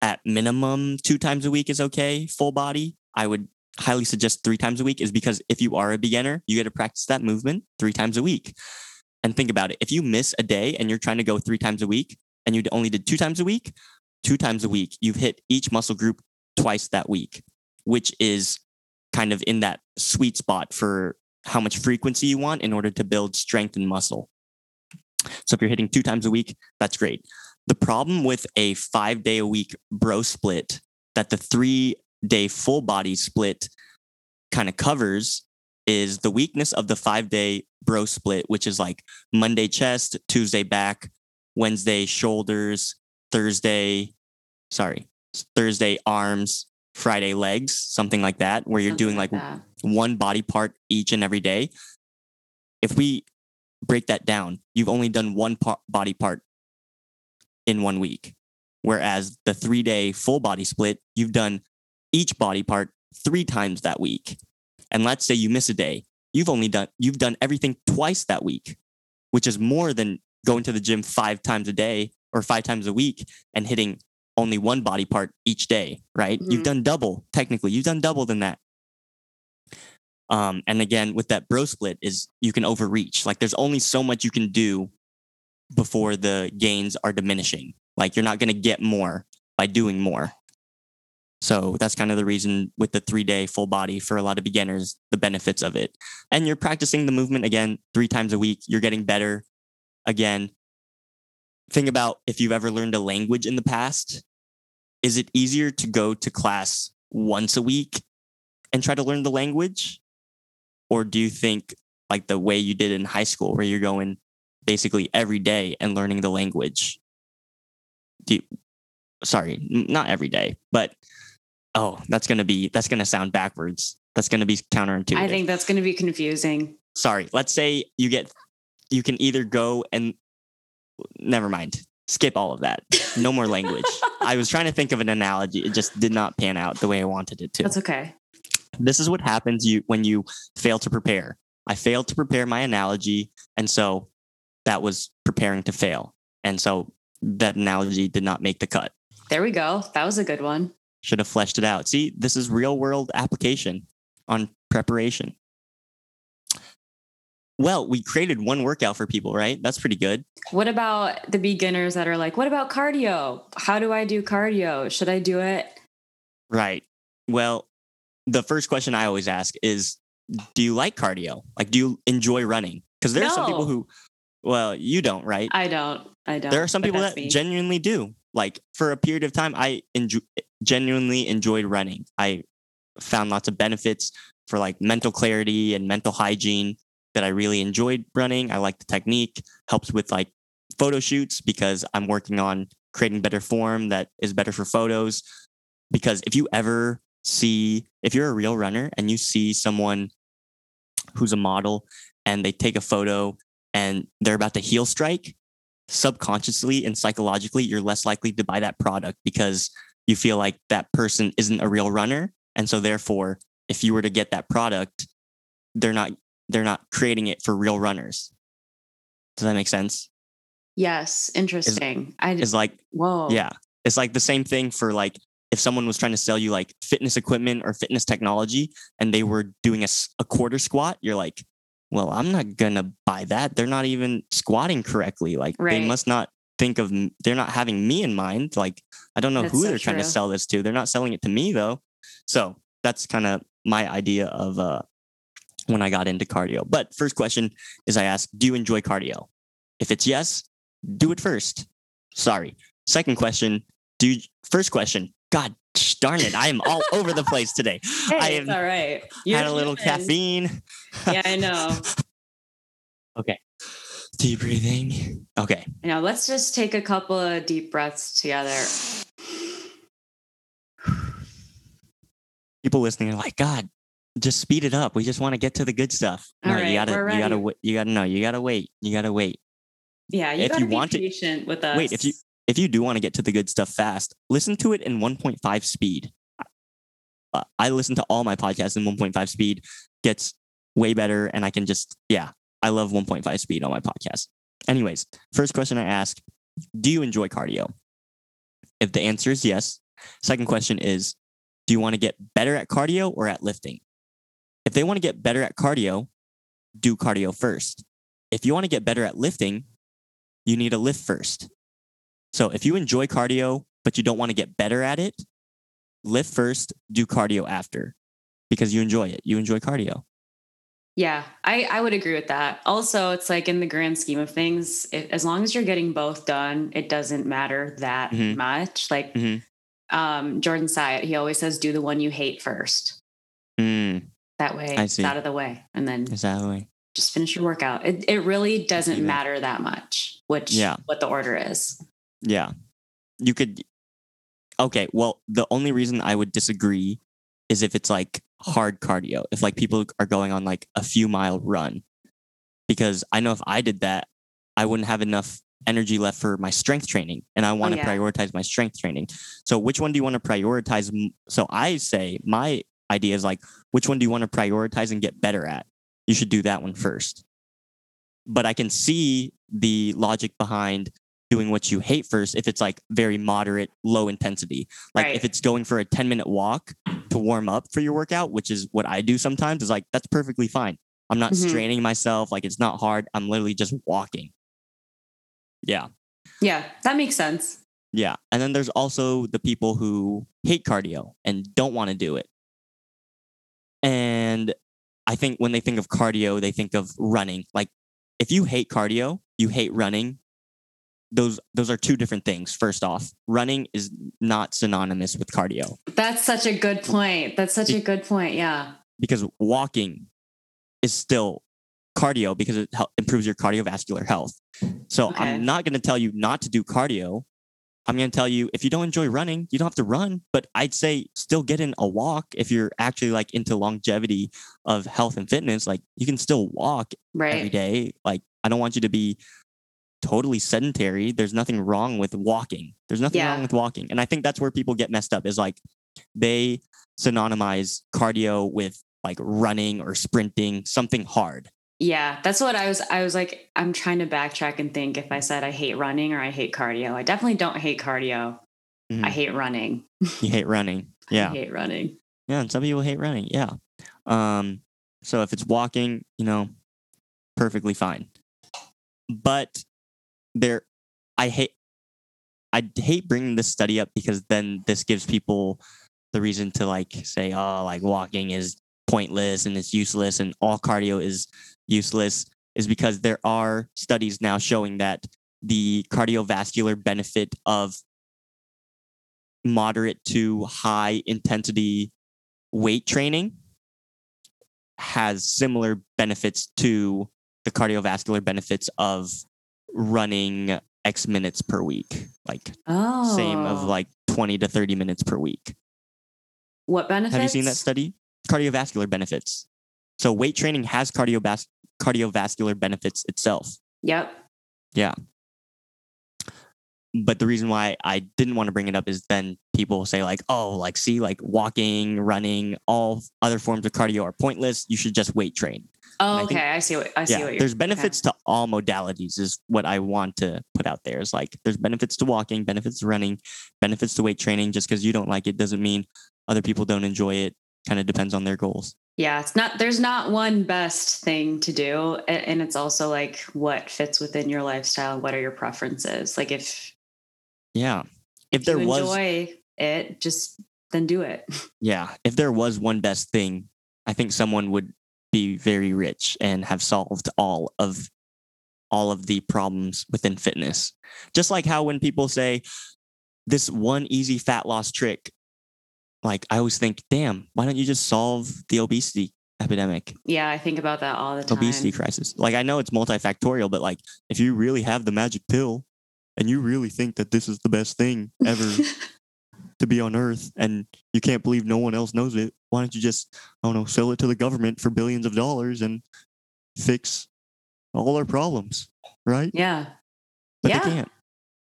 At minimum, two times a week is okay. Full body. I would highly suggest three times a week is because if you are a beginner, you get to practice that movement three times a week. And think about it. If you miss a day and you're trying to go three times a week and you only did two times a week, two times a week, you've hit each muscle group twice that week, which is kind of in that sweet spot for how much frequency you want in order to build strength and muscle. So if you're hitting two times a week, that's great. The problem with a five day a week bro split that the three day full body split kind of covers is the weakness of the five day bro split, which is like Monday chest, Tuesday back, Wednesday shoulders, Thursday, sorry, Thursday arms, Friday legs, something like that, where you're Something doing like that. one body part each and every day. If we break that down, you've only done one part, body part in one week. Whereas the three day full body split, you've done each body part three times that week. And let's say you miss a day, you've only done, you've done everything twice that week, which is more than going to the gym five times a day or five times a week and hitting only one body part each day, right? You've Mhm. done double, technically, you've done double than that. Um, and again, with that bro split, is you can overreach. Like there's only so much you can do before the gains are diminishing. Like you're not going to get more by doing more. So that's kind of the reason with the three day full body for a lot of beginners, the benefits of it. And you're practicing the movement again three times a week. You're getting better again. Think about if you've ever learned a language in the past. Is it easier to go to class once a week and try to learn the language? Or do you think like the way you did in high school, where you're going basically every day and learning the language? Do you, sorry, not every day, but oh, that's gonna be that's gonna sound backwards. That's gonna be counterintuitive. I think that's going to be confusing. sorry. Let's say you get you can either go and never mind. Skip all of that. No more language. I was trying to think of an analogy. It just did not pan out the way I wanted it to That's okay. This is what happens you when you fail to prepare. I failed to prepare my analogy, and so that was preparing to fail. And so that analogy did not make the cut. There we go. That was a good one. Should have fleshed it out. See, this is real world application on preparation. Well, we created one workout for people, right? That's pretty good. What about the beginners that are like, what about cardio? How do I do cardio? Should I do it? Right. Well, the first question I always ask is Do you like cardio? Like, do you enjoy running? Because there are some people who, well, you don't, right? I don't. I don't. there are some people that me. genuinely do. Like for a period of time, I enjo- genuinely enjoyed running. I found lots of benefits for like mental clarity and mental hygiene. that I really enjoyed running. I like the technique, helps with like photo shoots because I'm working on creating better form that is better for photos. Because if you ever see, if you're a real runner and you see someone who's a model and they take a photo and they're about to heel strike, subconsciously and psychologically, you're less likely to buy that product because you feel like that person isn't a real runner. And so therefore, if you were to get that product, they're not they're not creating it for real runners. Does that make sense? Yes, interesting. I It's like whoa. yeah, it's like the same thing for like if someone was trying to sell you like fitness equipment or fitness technology and they were doing a quarter squat, you're like, well, I'm not gonna buy that. They're not even squatting correctly. Like Right. they must not think of they're not having me in mind. Like I don't know That's who so they're trying to sell this to. They're not selling it to me though. So that's kind of my idea of uh when I got into cardio. But first question is I ask, do you enjoy cardio? If it's yes, do it first. Sorry. Second question, do you, first question, God darn it, I am all over the place today. Hey, I have all right. You had a little human. caffeine. Yeah, I know. Okay. Deep breathing. Okay. Now. Let's just take a couple of deep breaths together. People listening are like, God, just speed it up. We just want to get to the good stuff. All no, right, you gotta, we're you gotta, wait. you gotta know, you gotta wait. You gotta wait. Yeah, you If gotta you be want to- patient with us. Wait, if you if you do want to get to the good stuff fast, listen to it in 1.5 speed. I listen to all my podcasts in 1.5 speed. Gets way better, and I can just yeah, I love 1.5 speed on my podcast. Anyways, first question I ask: Do you enjoy cardio? If the answer is yes, second question is: Do you want to get better at cardio or at lifting? If they want to get better at cardio, do cardio first. If you want to get better at lifting, you need to lift first. So if you enjoy cardio, but you don't want to get better at it, lift first, do cardio after because you enjoy it. You enjoy cardio. yeah, I, I would agree with that. Also, it's like in the grand scheme of things, it, as long as you're getting both done, it doesn't matter that Mhm. much. Like Mhm. um, Jordan Syatt, he always says, do the one you hate first. Mm, That way it's out of the way. And then is that the way? just finish your workout. It, it really doesn't matter that much, which Yeah. what the order is. Yeah. You could. Okay. Well, the only reason I would disagree is if it's like hard cardio, if like people are going on like a few mile run. Because I know if I did that, I wouldn't have enough energy left for my strength training and I oh, want to yeah. prioritize my strength training. So which one do you want to prioritize? So I say my idea is like which one do you want to prioritize and get better at? You should do that one first. But I can see the logic behind doing what you hate first if it's like very moderate, low intensity. Like Right. if it's going for a 10 minute walk to warm up for your workout, which is what I do sometimes, is like that's perfectly fine. I'm not Mhm. straining myself. Like it's not hard. I'm literally just walking. Yeah. Yeah, that makes sense. Yeah. And then there's also the people who hate cardio and don't want to do it. And I think when they think of cardio, they think of running. Like if you hate cardio, you hate running. Those those are two different things. First off, running is not synonymous with cardio That's such a good point. That's such a good point. Yeah. because walking is still cardio because it improves your cardiovascular health. So Okay. I'm not going to tell you not to do cardio. I'm going to tell you if you don't enjoy running, you don't have to run, but I'd say still get in a walk if you're actually like into longevity of health and fitness, like you can still walk every Right. day. Like I don't want you to be totally sedentary. There's nothing wrong with walking. There's nothing Yeah. wrong with walking. And I think that's where people get messed up is like they synonymize cardio with like running or sprinting, something hard. Yeah. That's what I was I was like, I'm trying to backtrack and think if I said I hate running or I hate cardio. I definitely don't hate cardio. Mhm. I hate running. You hate running. I Yeah. hate running. Yeah. And some people hate running. Yeah. Um, so if it's walking, you know, perfectly fine. But there, I hate, I hate bringing this study up because then this gives people the reason to like say, oh, like walking is pointless and it's useless and all cardio is useless is because there are studies now showing that the cardiovascular benefit of moderate to high intensity weight training has similar benefits to the cardiovascular benefits of running X minutes per week, like Oh. same of oh. like 20 to 30 minutes per week. what benefits? Have you seen that study? Cardiovascular benefits. So weight training has cardiovas- cardiovascular benefits itself. Yep. But the reason why I didn't want to bring it up is then people say like, "Oh, like see like walking, running, all other forms of cardio are pointless. You should just weight train." Oh, I okay. think- I see what I see yeah, what you're there's okay. benefits to all modalities is what I want to put out there. Is like there's benefits to walking, benefits to running, benefits to weight training. Just because you don't like it doesn't mean other people don't enjoy it. Kind of depends on their goals. Yeah, it's not there's not one best thing to do and it's also like what fits within your lifestyle, what are your preferences? Like if, Yeah. If there was enjoy it, just then do it. Yeah, if there was one best thing, I think someone would be very rich and have solved all of all of the problems within fitness. Just like how when people say this one easy fat loss trick, like I always think, damn, why don't you just solve the obesity epidemic, Yeah, I think about that all the time. obesity crisis? Like I know it's multifactorial, but like if you really have the magic pill and you really think that this is the best thing ever to be on Earth, and you can't believe no one else knows it. Why don't you just, I don't know, sell it to the government for billions of dollars and fix all our problems, right? yeah. But Yeah. they can't.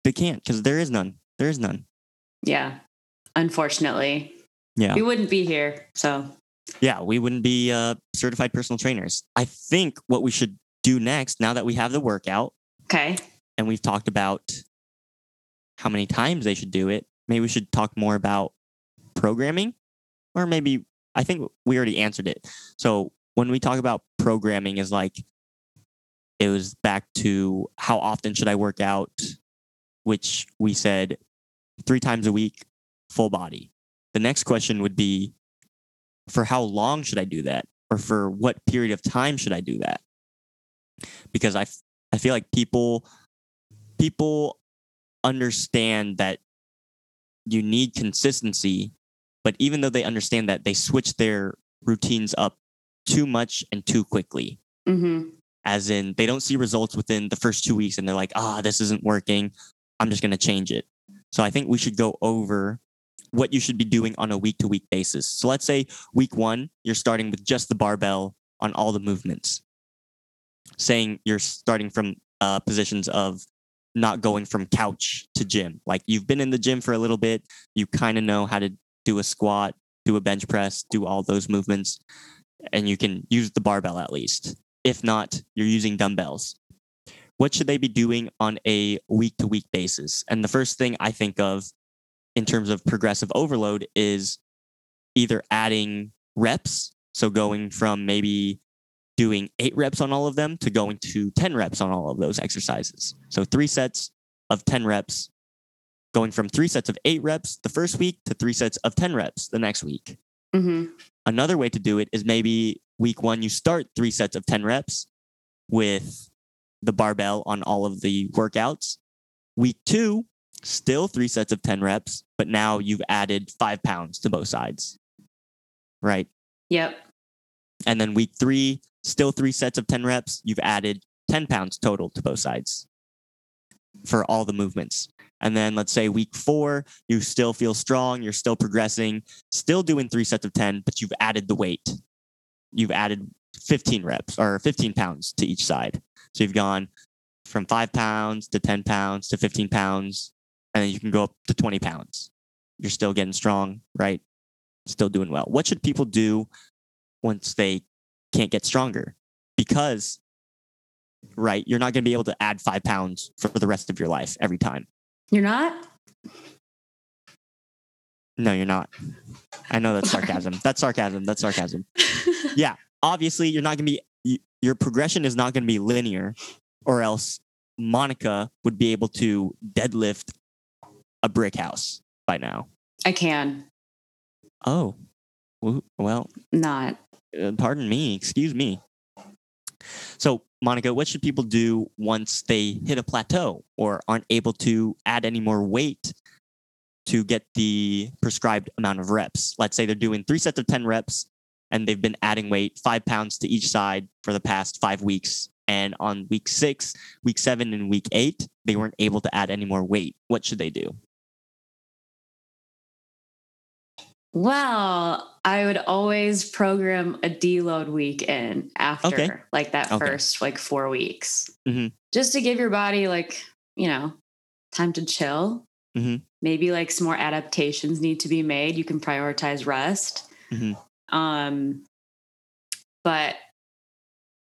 They can't because there is none. There is none. Yeah. Unfortunately. Yeah. We wouldn't be here. So Yeah, we wouldn't be uh, certified personal trainers. I think what we should do next, now that we have the workout okay. And we've talked about how many times they should do it, maybe we should talk more about programming or maybe I think we already answered it. So when we talk about programming is like it was back to how often should I work out, which we said three times a week, full body. The next question would be for how long should I do that? Or for what period of time should I do that? Because I, f- I feel like people people understand that you need consistency, but even though they understand that, they switch their routines up too much and too quickly. Mm-hmm. As in, they don't see results within the first two weeks and they're like, ah, this isn't working. I'm just going to change it. So I think we should go over what you should be doing on a week to week basis. So let's say week one, you're starting with just the barbell on all the movements, saying you're starting from uh, positions of not going from couch to gym. Like you've been in the gym for a little bit, you kind of know how to do a squat, do a bench press, do all those movements, and you can use the barbell at least. If not, you're using dumbbells. What should they be doing on a week to week basis? And the first thing I think of in terms of progressive overload is either adding reps, so going from maybe doing eight reps on all of them to going to 10 reps on all of those exercises. So three sets of 10 reps, going from three sets of eight reps the first week to three sets of 10 reps the next week. Mm-hmm. Another way to do it is maybe week one, you start three sets of 10 reps with the barbell on all of the workouts. Week two, still three sets of 10 reps, but now you've added five pounds to both sides. Right. Yep. And then week three, still three sets of 10 reps. You've added 10 pounds total to both sides for all the movements. And then let's say week four, you still feel strong, you're still progressing, still doing three sets of 10, but you've added the weight. You've added 15 reps or 15 pounds to each side. So you've gone from five pounds to 10 pounds to 15 pounds, and then you can go up to 20 pounds. You're still getting strong, right? Still doing well. What should people do once they can't get stronger? Because, right, you're not going to be able to add five pounds for the rest of your life every time. You're not? No, you're not. I know that's sarcasm. That's sarcasm. That's sarcasm. Yeah. Obviously, you're not going to be, your progression is not going to be linear, or else Monica would be able to deadlift a brick house by now. I can. Oh, well, Not. Uh, pardon me, excuse me. So, Monica, what should people do once they hit a plateau or aren't able to add any more weight to get the prescribed amount of reps? Let's say they're doing three sets of 10 reps and they've been adding weight, five pounds to each side for the past five weeks, and on week six, week seven, and week eight, they weren't able to add any more weight. What should they do? Well, I would always program a deload week in after Okay. like that Okay. first like four weeks, Mhm. just to give your body like you know time to chill. Mhm. Maybe like some more adaptations need to be made. You can prioritize rest. Mhm. Um, but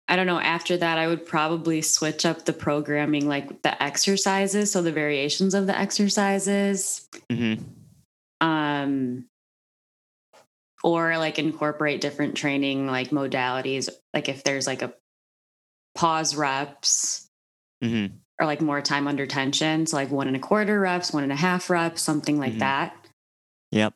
I don't know. After that, I would probably switch up the programming, like the exercises, so the variations of the exercises Mm-hmm. um or like incorporate different training like modalities like if there's like a pause reps Mm-hmm. or like more time under tension so like one and a quarter reps one and a half reps something like Mhm. that Yep.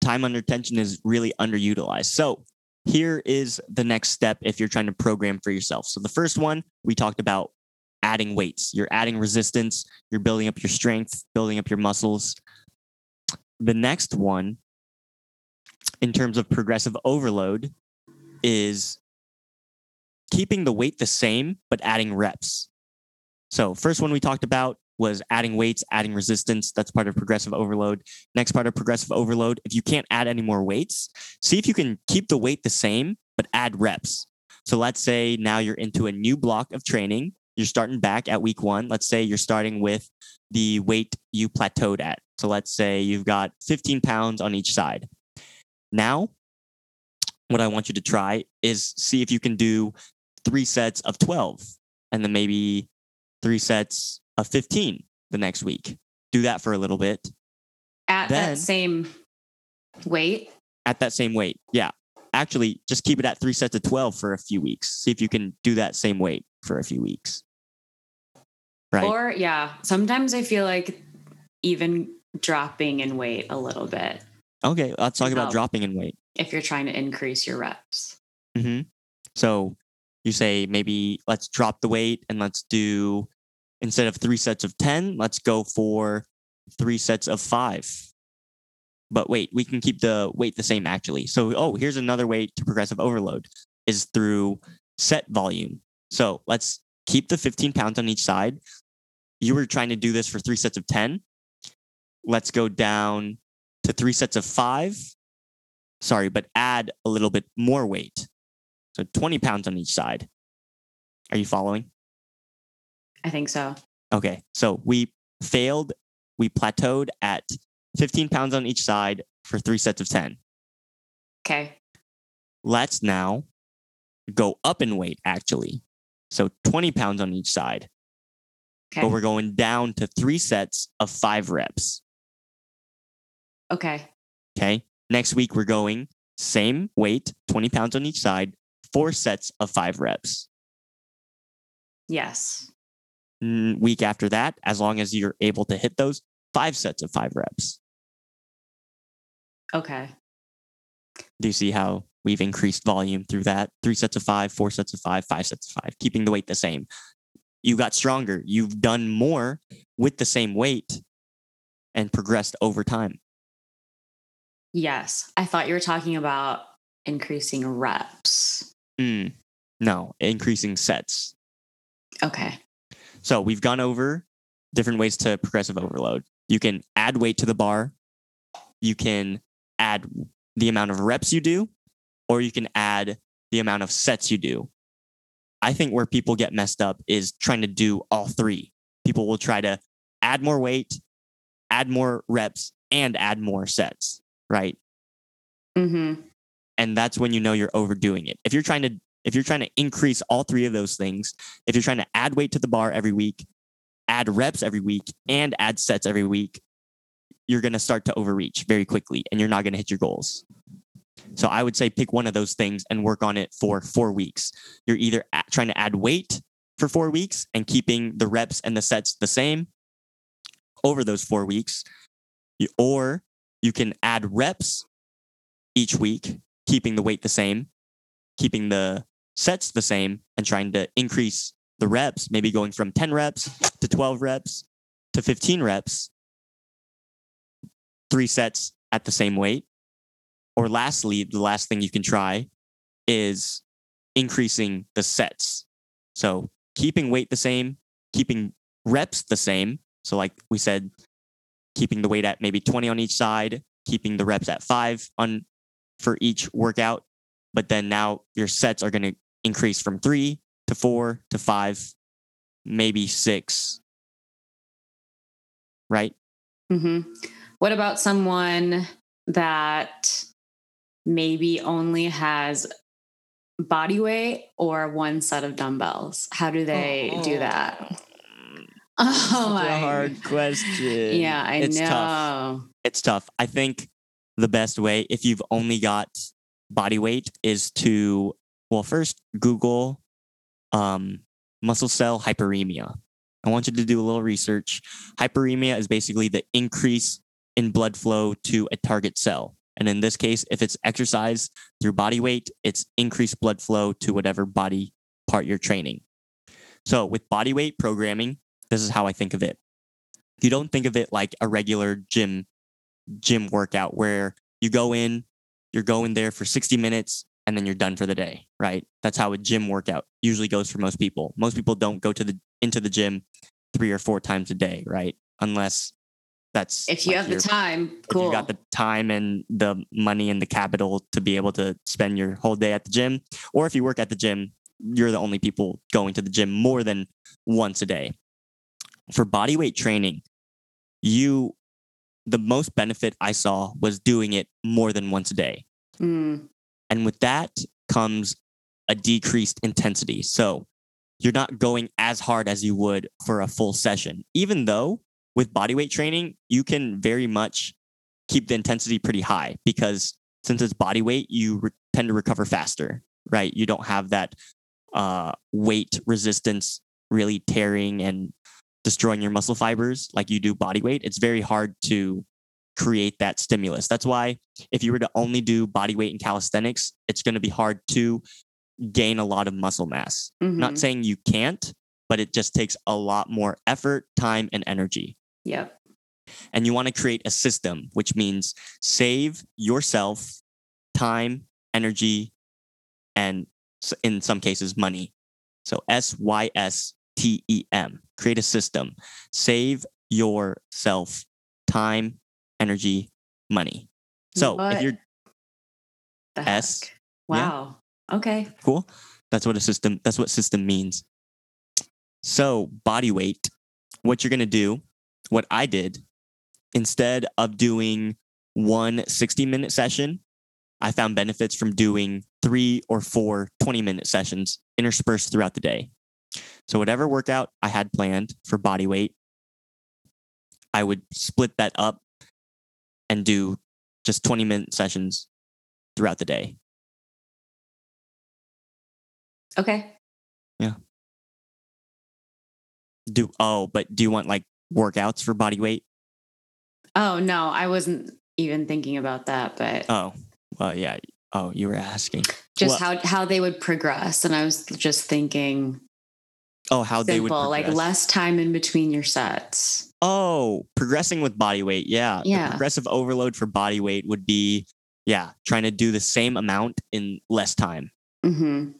Time under tension is really underutilized. So here is the next step if you're trying to program for yourself. So the first one, we talked about adding weights. You're adding resistance, you're building up your strength, building up your muscles. The next one, in terms of progressive overload, is keeping the weight the same, but adding reps. So, first one we talked about was adding weights, adding resistance. That's part of progressive overload. Next part of progressive overload, if you can't add any more weights, see if you can keep the weight the same, but add reps. So let's say now you're into a new block of training. You're starting back at week one. Let's say you're starting with the weight you plateaued at. So let's say you've got 15 pounds on each side. Now, what I want you to try is see if you can do three sets of 12 and then maybe three sets of 15 the next week. Do that for a little bit at Then- that same weight at that same weight. Yeah. Actually, just keep it at three sets of 12 for a few weeks. See if you can do that same weight for a few weeks. Right. or yeah sometimes i feel like even dropping in weight a little bit okay. Let's talk about dropping in weight. if you're trying to increase your reps hmm So you say maybe let's drop the weight and let's do instead of three sets of 10, let's go for three sets of five. But wait, we can keep the weight the same actually. So, oh, here's another way to progressive overload is through set volume. So let's keep the 15 pounds on each side. You were trying to do this for three sets of 10. Let's go down to three sets of five. Sorry, but add a little bit more weight. So 20 pounds on each side. Are you following? i think so Okay. So we failed, we plateaued at 15 pounds on each side for three sets of 10. okay Let's now go up in weight, actually. So 20 pounds on each side, okay but we're going down to three sets of five reps. Okay Okay. Next week, we're going same weight, 20 pounds on each side, four sets of five reps. yes Week after that, as long as you're able to hit those, five sets of five reps. okay Do you see how we've increased volume through that? Three sets of five, four sets of five, five sets of five, keeping the weight the same. You got stronger. You've done more with the same weight and progressed over time. Yes. I thought you were talking about increasing reps. Mm, no, increasing sets. Okay. So we've gone over different ways to progressive overload. You can add weight to the bar. You can add the amount of reps you do, or you can add the amount of sets you do. I think where people get messed up is trying to do all three. People will try to add more weight, add more reps, and add more sets, right? Mm-hmm. and that's when you know you're overdoing it. If you're trying to if you're trying to increase all three of those things, if you're trying to add weight to the bar every week, add reps every week, and add sets every week, you're going to start to overreach very quickly and you're not going to hit your goals. So I would say pick one of those things and work on it for 4 weeks. You're either trying to add weight for 4 weeks and keeping the reps and the sets the same over those 4 weeks, or you can add reps each week, keeping the weight the same, keeping the sets the same, and trying to increase the reps, maybe going from 10 reps to 12 reps to 15 reps, three sets at the same weight. Or lastly, the last thing you can try is increasing the sets. So keeping weight the same, keeping reps the same. So, like we said, keeping the weight at maybe 20 on each side, keeping the reps at five on for each workout. But then now your sets are going to increase from three to four to five, maybe six. Right? hmm What about someone that maybe only has body weight or one set of dumbbells? How do they do that? Oh my a hard question. Yeah, I it's know. tough. It's tough. I think the best way, if you've only got body weight, is to well, first Google um, muscle cell hyperemia. I want you to do a little research. Hyperemia is basically the increase in blood flow to a target cell. And in this case, if it's exercise through body weight, it's increased blood flow to whatever body part you're training. So with body weight programming, this is how I think of it. You don't think of it like a regular gym gym workout where you go in, you're going there for 60 minutes and then you're done for the day, right? That's how a gym workout usually goes for most people. Most people don't go to the into the gym 3 or 4 times a day, right? Unless that's If you like have the your- time, if cool. you got the time and the money and the capital to be able to spend your whole day at the gym, or if you work at the gym, you're the only people going to the gym more than once a day. For body weight training, you the most benefit I saw was doing it more than once a day. Mm, And with that comes a decreased intensity. So you're not going as hard as you would for a full session, even though with body weight training, you can very much keep the intensity pretty high because since it's body weight, you re- tend to recover faster, right? You don't have that uh, weight resistance really tearing and destroying your muscle fibers like you do body weight. It's very hard to create that stimulus. That's why if you were to only do body weight and calisthenics, it's going to be hard to gain a lot of muscle mass. Not mhm. saying you can't, but it just takes a lot more effort, time, and energy. Yep. And you want to create a system, which means save yourself time, energy, and in some cases, money. So S Y S T E M. Create a system. Save yourself time, energy, money. So if you're The S, heck? yeah. Wow. Okay. Cool. That's what a system that's what system means. So, body weight, what you're going to do, what I did, instead of doing one 60 minute session, I found benefits from doing three or four 20 minute sessions interspersed throughout the day. So, whatever workout I had planned for body weight, I would split that up and do just 20 minute sessions throughout the day. Okay. Yeah. Do oh, but do you want like workouts for body weight? Oh no, I wasn't even thinking about that, but Oh, well, yeah. Oh, you were asking. just well- how how they would progress, and I was just thinking Oh, how they would simple, like less time in between your sets. Oh, progressing with body weight. Yeah. The Yeah. progressive overload for body weight would be, yeah, trying to do the same amount in less time, hmm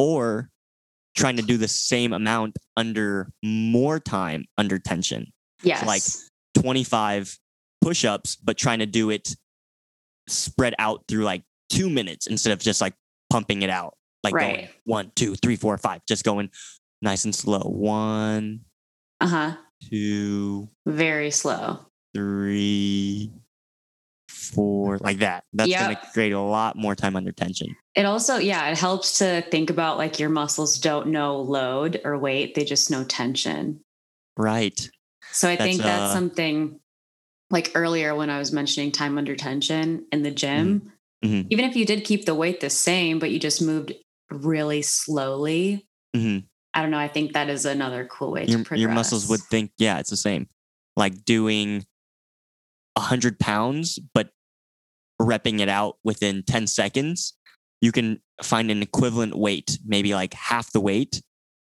or trying to do the same amount under more time under tension. Yes. like 25 push ups, but trying to do it spread out through like two minutes instead of just like pumping it out. Like going one, two, three, four, five, just going nice and slow. One, uh huh. two, Very slow. three, four, like that. That's going to create a lot more time under tension. It also, yeah, it helps to think about like your muscles don't know load or weight; they just know tension. Right. So I That's, think that's uh, something like earlier when I was mentioning time under tension in the gym. Mhm. Even if you did keep the weight the same, but you just moved really slowly, hmm I don't know. I think that is another cool way to Your, progress. your muscles would think, yeah, it's the same. Like doing 100 pounds, but repping it out within 10 seconds, you can find an equivalent weight, maybe like half the weight,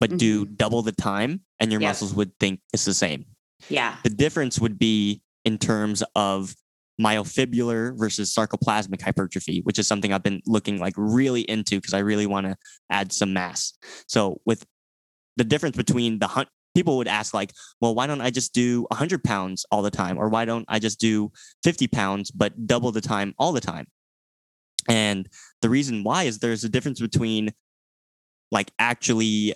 but do mm-hmm. double the time, and your Yep. muscles would think it's the same. Yeah. The difference would be in terms of myofibrillar versus sarcoplasmic hypertrophy, which is something I've been looking like really into because I really want to add some mass. So with the difference between the hunt, people would ask like, well, why don't I just do 100 pounds all the time, or why don't I just do 50 pounds but double the time all the time? And the reason why is there's a difference between like actually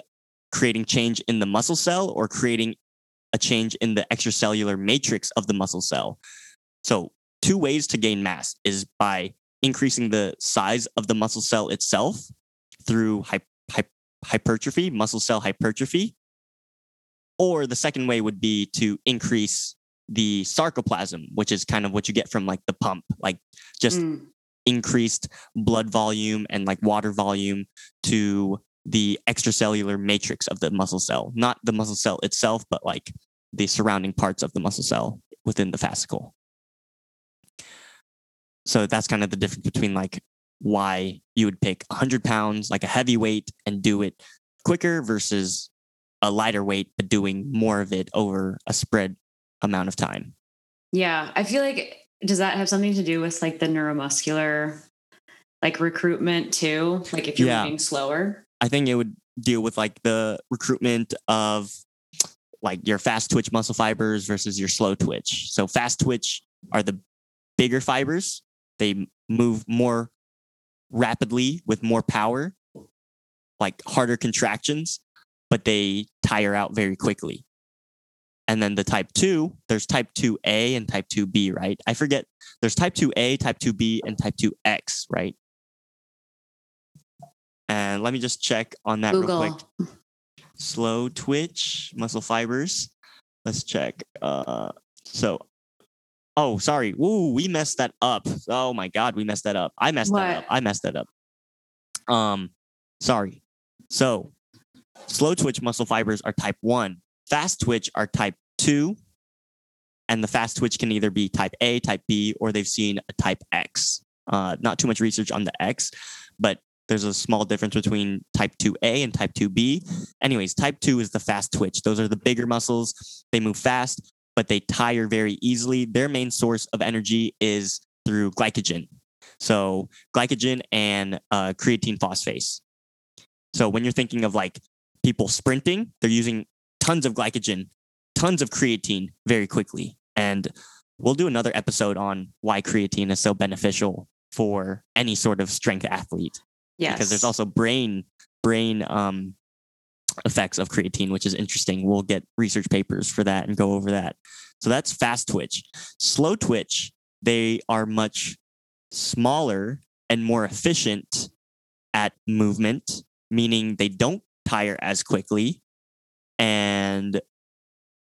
creating change in the muscle cell or creating a change in the extracellular matrix of the muscle cell. So, two ways to gain mass is by increasing the size of the muscle cell itself through hy- hypertrophy, muscle cell hypertrophy. Or the second way would be to increase the sarcoplasm, which is kind of what you get from like the pump, like just Mm. increased blood volume and like water volume to the extracellular matrix of the muscle cell, not the muscle cell itself, but like the surrounding parts of the muscle cell within the fascicle. So that's kind of the difference between like why you would pick 100 pounds, like a heavy weight, and do it quicker versus a lighter weight, but doing more of it over a spread amount of time. Yeah, I feel like does that have something to do with like the neuromuscular like recruitment too? Like if you're Yeah. moving slower. I think it would deal with like the recruitment of like your fast twitch muscle fibers versus your slow twitch. So fast twitch are the bigger fibers. They move more rapidly with more power, like harder contractions, but they tire out very quickly. And then the type 2, there's type 2A and type 2B, right? I forget. There's type 2A, type 2B, and type 2X, right? And let me just check on that real quick Google. slow twitch muscle fibers. Let's check. Uh, so, oh, sorry. Woo, we messed that up. Oh my God, we messed that up. I messed that up. I messed that up. Um, sorry. So, slow twitch muscle fibers are type one. Fast twitch are type two. And the fast twitch can either be type A, type B, or they've seen a type X. Uh, not too much research on the X, but there's a small difference between type 2A and type 2B. Anyways, type 2 is the fast twitch. Those are the bigger muscles. They move fast, but they tire very easily. Their main source of energy is through glycogen. So, glycogen and uh, creatine phosphate. So, when you're thinking of like people sprinting, they're using tons of glycogen, tons of creatine very quickly. And we'll do another episode on why creatine is so beneficial for any sort of strength athlete Yes. because there's also brain brain um, effects of creatine, which is interesting. We'll get research papers for that and go over that. So that's fast twitch. Slow twitch, they are much smaller and more efficient at movement, meaning they don't tire as quickly and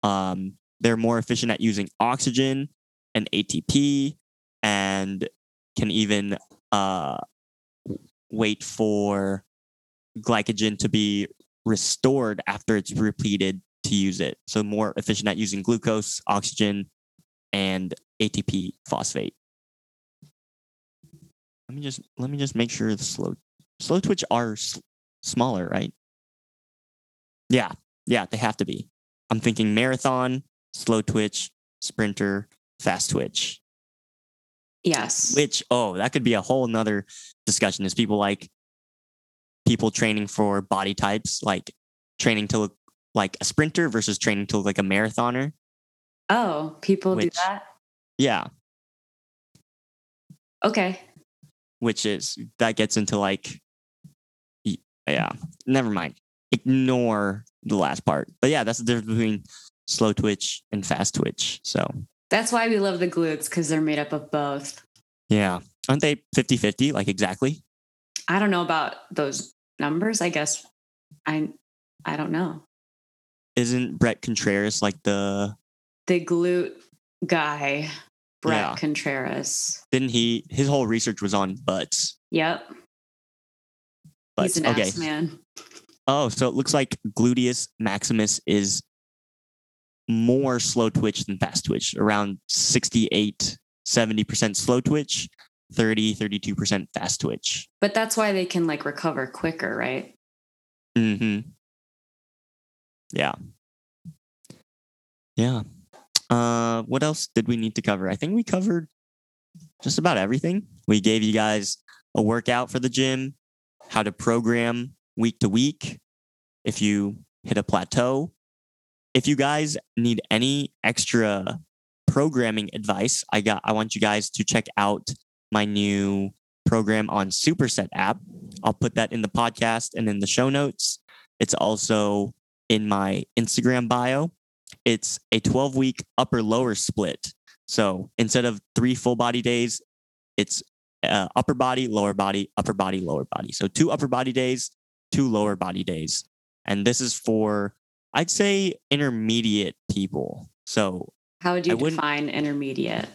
um, they're more efficient at using oxygen and ATP and can even uh, wait for glycogen to be restored after it's repleted to use it. So more efficient at using glucose, oxygen, and ATP phosphate. Let me just let me just make sure the slow slow twitch are s- smaller, right? Yeah, yeah, they have to be. I'm thinking marathon, slow twitch, sprinter, fast twitch yes. which oh that could be a whole nother discussion is people like people training for body types like training to look like a sprinter versus training to look like a marathoner. Oh, people do that. yeah. Okay. which is that gets into like yeah never mind. Ignore the last part. But yeah that's the difference between slow twitch and fast twitch so. That's why we love the glutes because they're made up of both. yeah. Aren't they 50-50 like exactly? I don't know about those numbers. I guess I I don't know. isn't brett contreras like the The glute guy, Brett Yeah. Contreras. didn't he his whole research was on butts Yep. but He's an okay ass man. Oh, so it looks like gluteus maximus is more slow twitch than fast twitch, around 68, 70% slow twitch, 30, 32% fast twitch. But that's why they can like recover quicker, right? Mm-hmm. Yeah. Yeah. Uh, what else did we need to cover? I think we covered just about everything. We gave you guys a workout for the gym, how to program week to week. If you hit a plateau, if you guys need any extra programming advice, I got I want you guys to check out my new program on Superset app. I'll put that in the podcast and in the show notes. It's also in my Instagram bio. It's a 12 week upper lower split. So instead of three full body days, it's uh, upper body, lower body, upper body, lower body. So two upper body days, two lower body days. And this is for, I'd say, intermediate people. So How would you I define intermediate?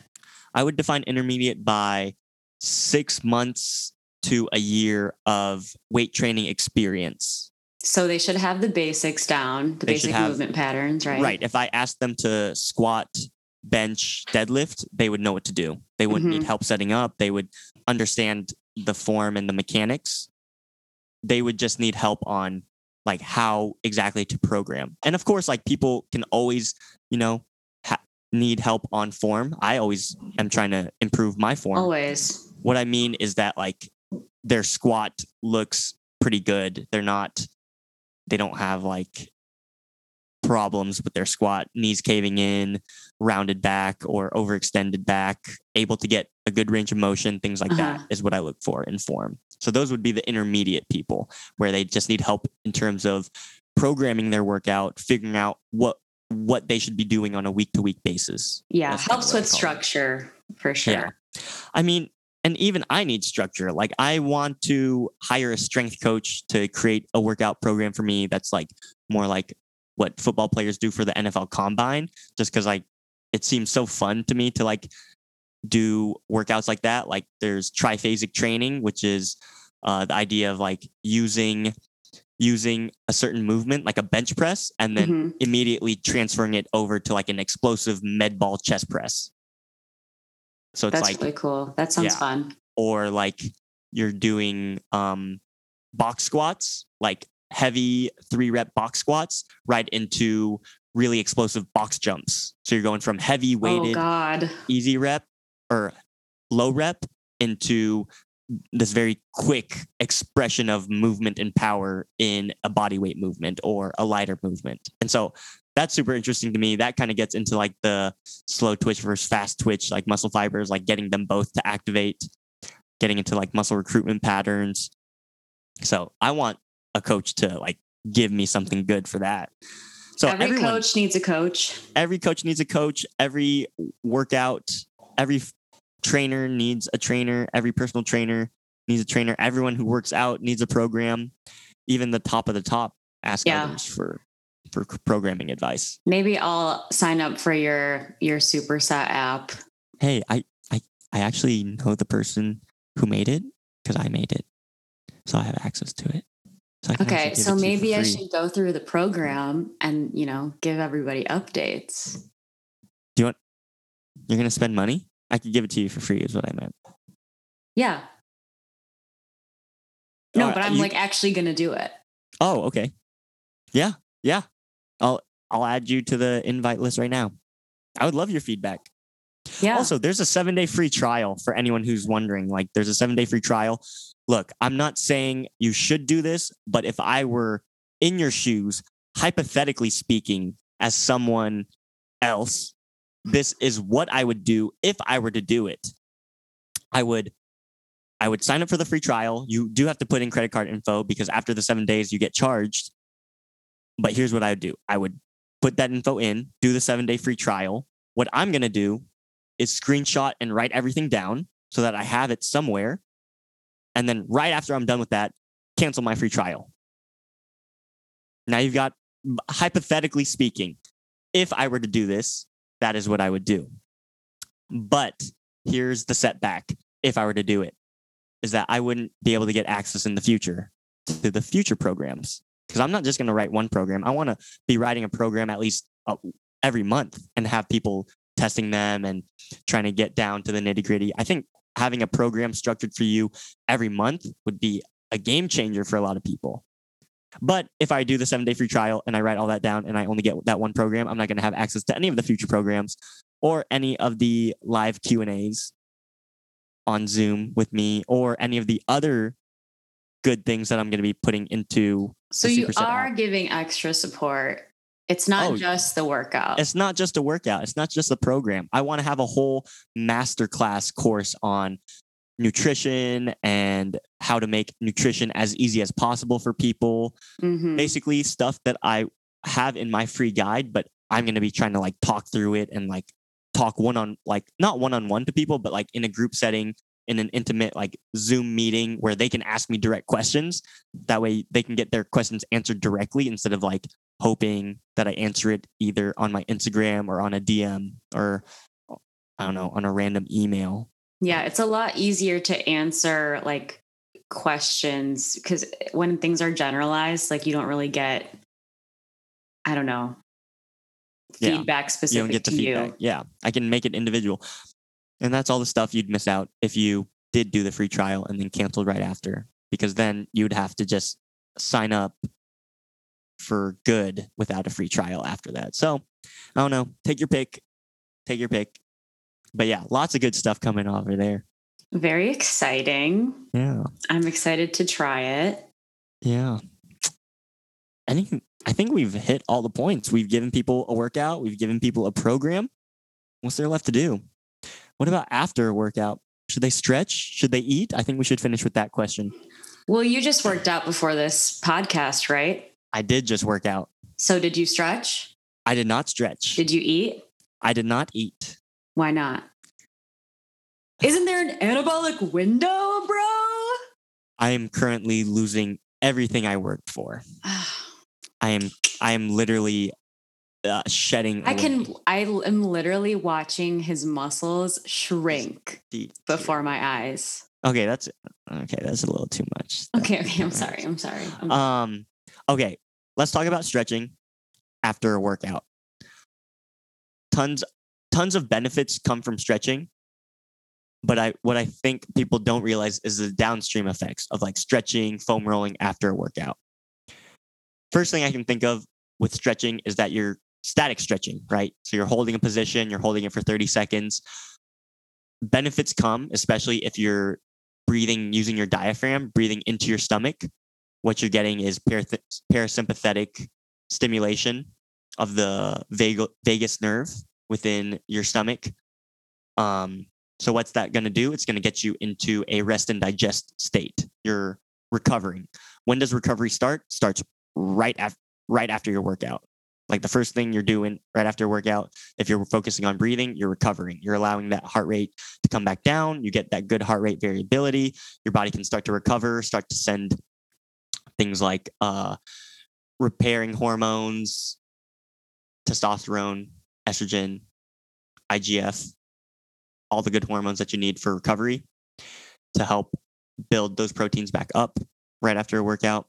I would define intermediate by six months to a year of weight training experience. So they should have the basics down, the They basic have- movement patterns, right? Right. If I asked them to squat, bench, deadlift, they would know what to do. They wouldn't need Mhm. help setting up. They would understand the form and the mechanics. They would just need help on like how exactly to program. And of course, like people can always, you know, ha- need help on form. I always am trying to improve my form. Always. What I mean is that like their squat looks pretty good. They're not, they don't have like problems with their squat, knees caving in, rounded back or overextended back, able to get a good range of motion, things like that Uh-huh. is what I look for in form. So those would be the intermediate people where they just need help in terms of programming their workout, figuring out what what they should be doing on a week to week basis. Yeah. That's Helps with call it. structure for sure. Yeah. I mean, and even I need structure. Like I want to hire a strength coach to create a workout program for me that's like more like what football players do for the NFL combine, just because like it seems so fun to me to like do workouts like that. Like there's triphasic training, which is uh, the idea of like using using a certain movement like a bench press and then Mhm. immediately transferring it over to like an explosive med ball chest press. So it's That's like really cool. That sounds Yeah. fun. or like you're doing um box squats, like heavy three rep box squats, right into really explosive box jumps. So you're going from heavy Oh weighted God. easy rep or low rep into this very quick expression of movement and power in a body weight movement or a lighter movement. And so that's super interesting to me. That kind of gets into like the slow twitch versus fast twitch, like muscle fibers, like getting them both to activate, getting into like muscle recruitment patterns. So I want a coach to like give me something good for that. So Every everyone, coach needs a coach. every coach needs a coach. Every workout, every f- trainer needs a trainer. Every personal trainer needs a trainer. Everyone who works out needs a program. Even the top of the top ask Yeah. others for for programming advice. Maybe I'll sign up for your your Superset app. Hey, I I I actually know the person who made it because I made it, so I have access to it. So Okay, so it to you for maybe I should go through the program and you know give everybody updates. Do you want? You're gonna spend money? I could give it to you for free. Is what I meant. Yeah. No, Alright, but I'm you- like actually gonna do it. Oh, okay. Yeah, yeah. I'll I'll add you to the invite list right now. I would love your feedback. Yeah. Also, there's a seven day free trial for anyone who's wondering. Like, there's a seven day free trial. Look, I'm not saying you should do this, but if I were in your shoes, hypothetically speaking, as someone else, this is what I would do if I were to do it. I would I would sign up for the free trial. You do have to put in credit card info because after the seven days you get charged. But here's what I would do. I would put that info in, do the seven day free trial. What I'm gonna do is screenshot and write everything down so that I have it somewhere. And then right after I'm done with that, cancel my free trial. Now you've got, hypothetically speaking, if I were to do this, that is what I would do. But here's the setback if I were to do it is that I wouldn't be able to get access in the future to the future programs because I'm not just going to write one program. I want to be writing a program at least uh, every month and have people testing them and trying to get down to the nitty gritty. I think having a program structured for you every month would be a game changer for a lot of people. But if I do the seven day free trial and I write all that down and I only get that one program, I'm not going to have access to any of the future programs or any of the live Q and A's on Zoom with me or any of the other good things that I'm going to be putting into So you are app. giving extra support. It's not Oh, just the workout. It's not just a workout, it's not just a program. I want to have a whole masterclass course on nutrition and how to make nutrition as easy as possible for people. Mhm. Basically, stuff that I have in my free guide, but I'm going to be trying to like talk through it and like talk one on like not one on one to people, but like in a group setting in an intimate like Zoom meeting where they can ask me direct questions. That way they can get their questions answered directly instead of like hoping that I answer it either on my Instagram or on a DM or I don't know, on a random email. Yeah, it's a lot easier to answer like questions because when things are generalized, like you don't really get, I don't know, Yeah, feedback You specific don't get the to feedback. you. Yeah. I can make it individual. And that's all the stuff you'd miss out if you did do the free trial and then canceled right after. Because then you'd have to just sign up for good without a free trial after that. So I don't know. Take your pick. Take your pick. But yeah, lots of good stuff coming over there. Very exciting. Yeah. I'm excited to try it. Yeah. I think I think we've hit all the points. We've given people a workout, we've given people a program. What's there left to do? What about after a workout? Should they stretch? Should they eat? I think we should finish with that question. Well, you just worked out before this podcast, right? I did just work out. So did you stretch? I did not stretch. Did you eat? I did not eat. Why not? Isn't there an anabolic window, bro? I am currently losing everything I worked for. I am I am literally uh, shedding I can. I am literally watching his muscles shrink before my eyes. Okay, that's okay, that's a little too much. Okay, okay, I'm sorry. I'm sorry. I'm- Um, okay, let's talk about stretching after a workout. Tons, tons of benefits come from stretching, but I what I think people don't realize is the downstream effects of like stretching, foam rolling after a workout. First thing I can think of with stretching is that you're static stretching, right? So you're holding a position, you're holding it for 30 seconds. Benefits come, especially if you're breathing using your diaphragm, breathing into your stomach what you're getting is parath- parasympathetic stimulation of the vagal- vagus nerve within your stomach. Um, so what's that going to do? It's going to get you into a rest and digest state. You're recovering. When does recovery start? Starts right after right after your workout. Like the first thing you're doing right after workout, if you're focusing on breathing, you're recovering. You're allowing that heart rate to come back down. You get that good heart rate variability. Your body can start to recover, start to send things like uh, repairing hormones, testosterone, estrogen, IGF, all the good hormones that you need for recovery to help build those proteins back up right after a workout.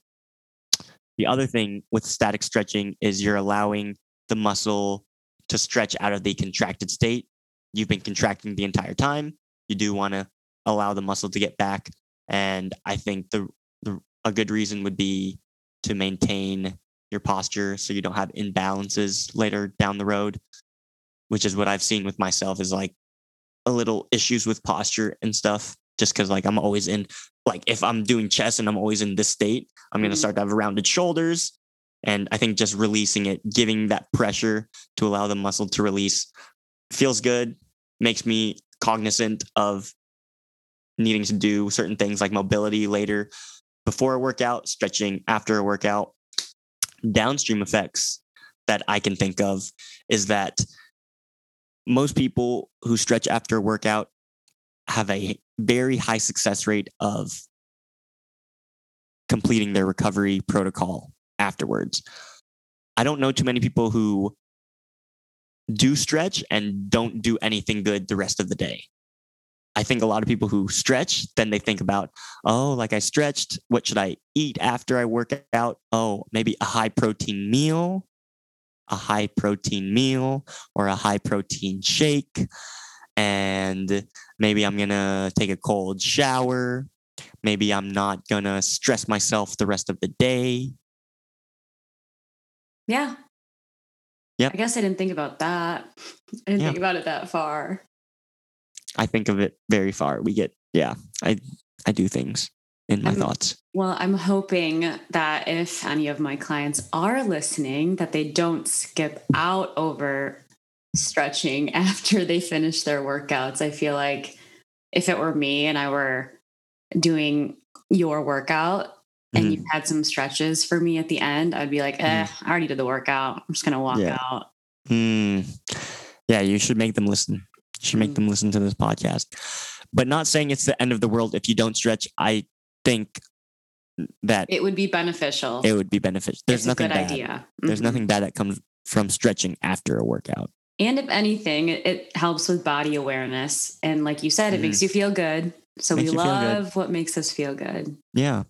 The other thing with static stretching is you're allowing the muscle to stretch out of the contracted state. You've been contracting the entire time. You do want to allow the muscle to get back. And I think the, the a good reason would be to maintain your posture so you don't have imbalances later down the road, which is what I've seen with myself is like a little issues with posture and stuff. Just because like I'm always in like if I'm doing chest and I'm always in this state, I'm gonna Mhm. start to have rounded shoulders. And I think just releasing it, giving that pressure to allow the muscle to release feels good, makes me cognizant of needing to do certain things like mobility later before a workout, stretching after a workout. Downstream effects that I can think of is that most people who stretch after a workout have a very high success rate of completing their recovery protocol afterwards. I don't know too many people who do stretch and don't do anything good the rest of the day. I think a lot of people who stretch, then they think about, oh, like I stretched, what should I eat after I work out? Oh, maybe a high protein meal, a high protein meal, or a high protein shake. And maybe I'm to take a cold shower. Maybe I'm not to stress myself the rest of the day. yeah. Yep. I guess I didn't think about that. I didn't Yeah. think about it that far. I think of it very far. We get yeah, I I do things in my I'm- thoughts. Well, I'm hoping that if any of my clients are listening, that they don't skip out over stretching after they finish their workouts. I feel like if it were me and I were doing your workout and Mhm. you had some stretches for me at the end, I'd be like, eh, I already did the workout. I'm just going to walk Yeah. out. Hmm. Yeah, you should make them listen. You should make Mm. them listen to this podcast. But not saying it's the end of the world if you don't stretch. I think that it, would be beneficial. It would be beneficial. There's it's nothing bad. idea. There's Mhm. nothing bad that comes from stretching after a workout. And if anything, it, it helps with body awareness. And like you said, it Mhm. makes you feel good. So Makes we you feel good. love what makes us feel good. Yeah.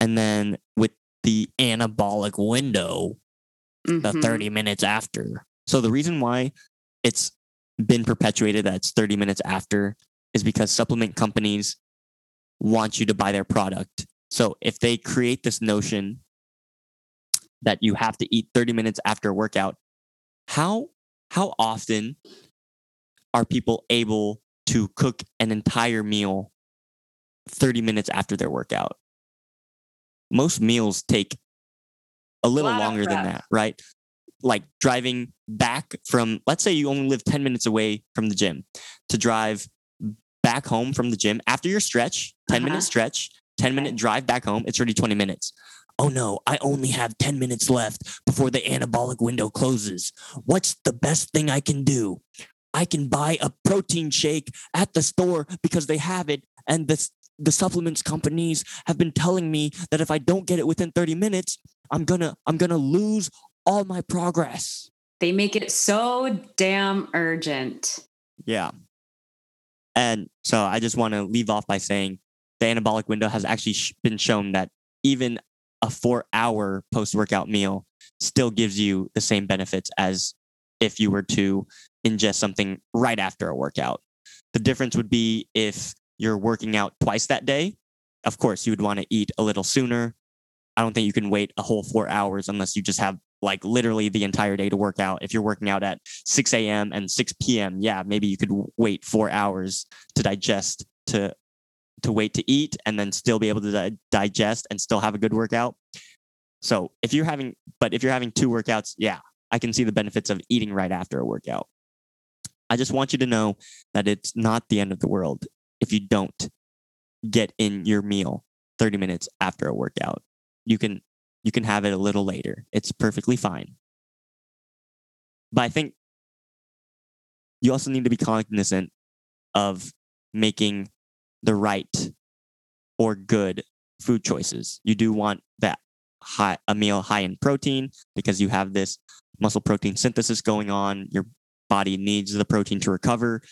And then with the anabolic window, the Mhm. 30 minutes after. So the reason why it's been perpetuated that it's 30 minutes after is because supplement companies want you to buy their product. So if they create this notion that you have to eat 30 minutes after a workout, how how often are people able to cook an entire meal 30 minutes after their workout? Most meals take a little of longer than that, right? Like driving back from, let's say you only live 10 minutes away from the gym to drive back home from the gym after your stretch, 10 minute Uh-huh. stretch, 10 minute drive back home, it's already 20 minutes. Oh no, I only have 10 minutes left before the anabolic window closes. What's the best thing I can do? I can buy a protein shake at the store because they have it and the the supplements companies have been telling me that if I don't get it within 30 minutes, I'm going to I'm going to lose all my progress. They make it so damn urgent. Yeah. And so I just want to leave off by saying the anabolic window has actually sh- been shown that even a four hour post workout meal still gives you the same benefits as if you were to ingest something right after a workout. The difference would be if you're working out twice that day. Of course, you would want to eat a little sooner. I don't think you can wait a whole four hours unless you just have like literally the entire day to work out. If you're working out at 6 a.m. and 6 p.m., yeah, maybe you could wait four hours to digest to to wait to eat and then still be able to di- digest and still have a good workout. So if you're having, but if you're having two workouts, yeah, I can see the benefits of eating right after a workout. I just want you to know that it's not the end of the world if you don't get in your meal 30 minutes after a workout. You can you can have it a little later. It's perfectly fine. But I think you also need to be cognizant of making the right or good food choices. You do want that high a meal high in protein because you have this muscle protein synthesis going on. Your body needs the protein to recover.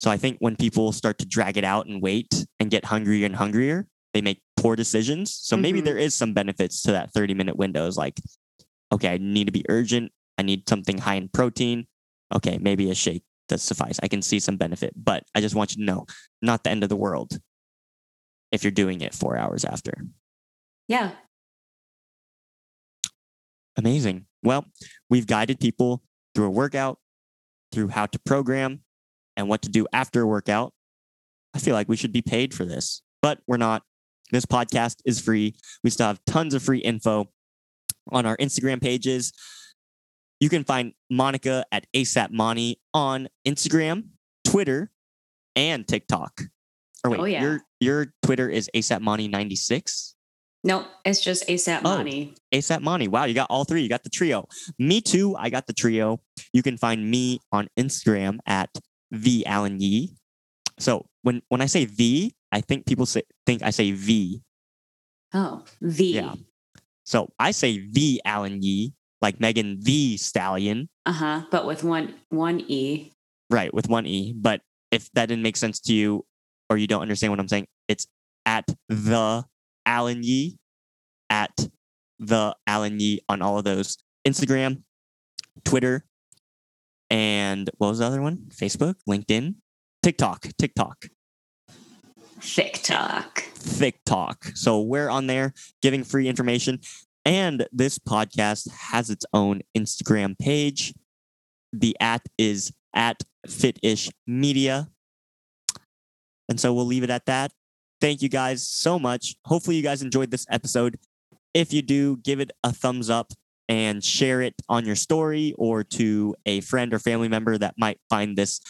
So I think when people start to drag it out and wait and get hungrier and hungrier, they make poor decisions. So maybe Mhm. there is some benefits to that 30 minute window. Is like, okay, I need to be urgent. I need something high in protein. Okay, maybe a shake does suffice. I can see some benefit, but I just want you to know, not the end of the world if you're doing it four hours after. Yeah. Amazing. Well, we've guided people through a workout, through how to program, and what to do after a workout. I feel like we should be paid for this, but we're not. This podcast is free. We still have tons of free info on our Instagram pages. You can find Monica at ASAP Monty on Instagram, Twitter, and TikTok. Or wait, Oh, yeah. your your Twitter is ASAP Monty 96. Nope. It's just ASAP Oh. money. ASAP Money. Wow, you got all three. You got the trio. Me too. I got the trio. You can find me on Instagram at V Alan Yee. So when when I say V, I think people say think I say V. Oh, V. Yeah. So I say V Alan Yee, like Megan Thee Stallion, Uh huh. But with one one e. right, with one E. But if that didn't make sense to you or you don't understand what I'm saying, it's at the Alan Yee, at the Alan Yee on all of those Instagram, Twitter, and what was the other one? Facebook, LinkedIn, TikTok, TikTok, TikTok. TikTok. So we're on there giving free information. And this podcast has its own Instagram page. The at is at Fitish Media. And so we'll leave it at that. Thank you guys so much. Hopefully, you guys enjoyed this episode. If you do, give it a thumbs up and share it on your story or to a friend or family member that might find this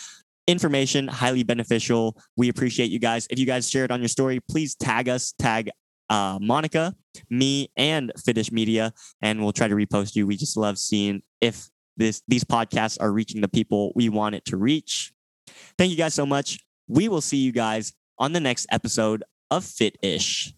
information highly beneficial. We appreciate you guys. If you guys share it on your story, please tag us, tag uh, Monica, me, and Fitish Media, and we'll try to repost you. We just love seeing if this these podcasts are reaching the people we want it to reach. Thank you guys so much. We will see you guys on the next episode of Fit Ish.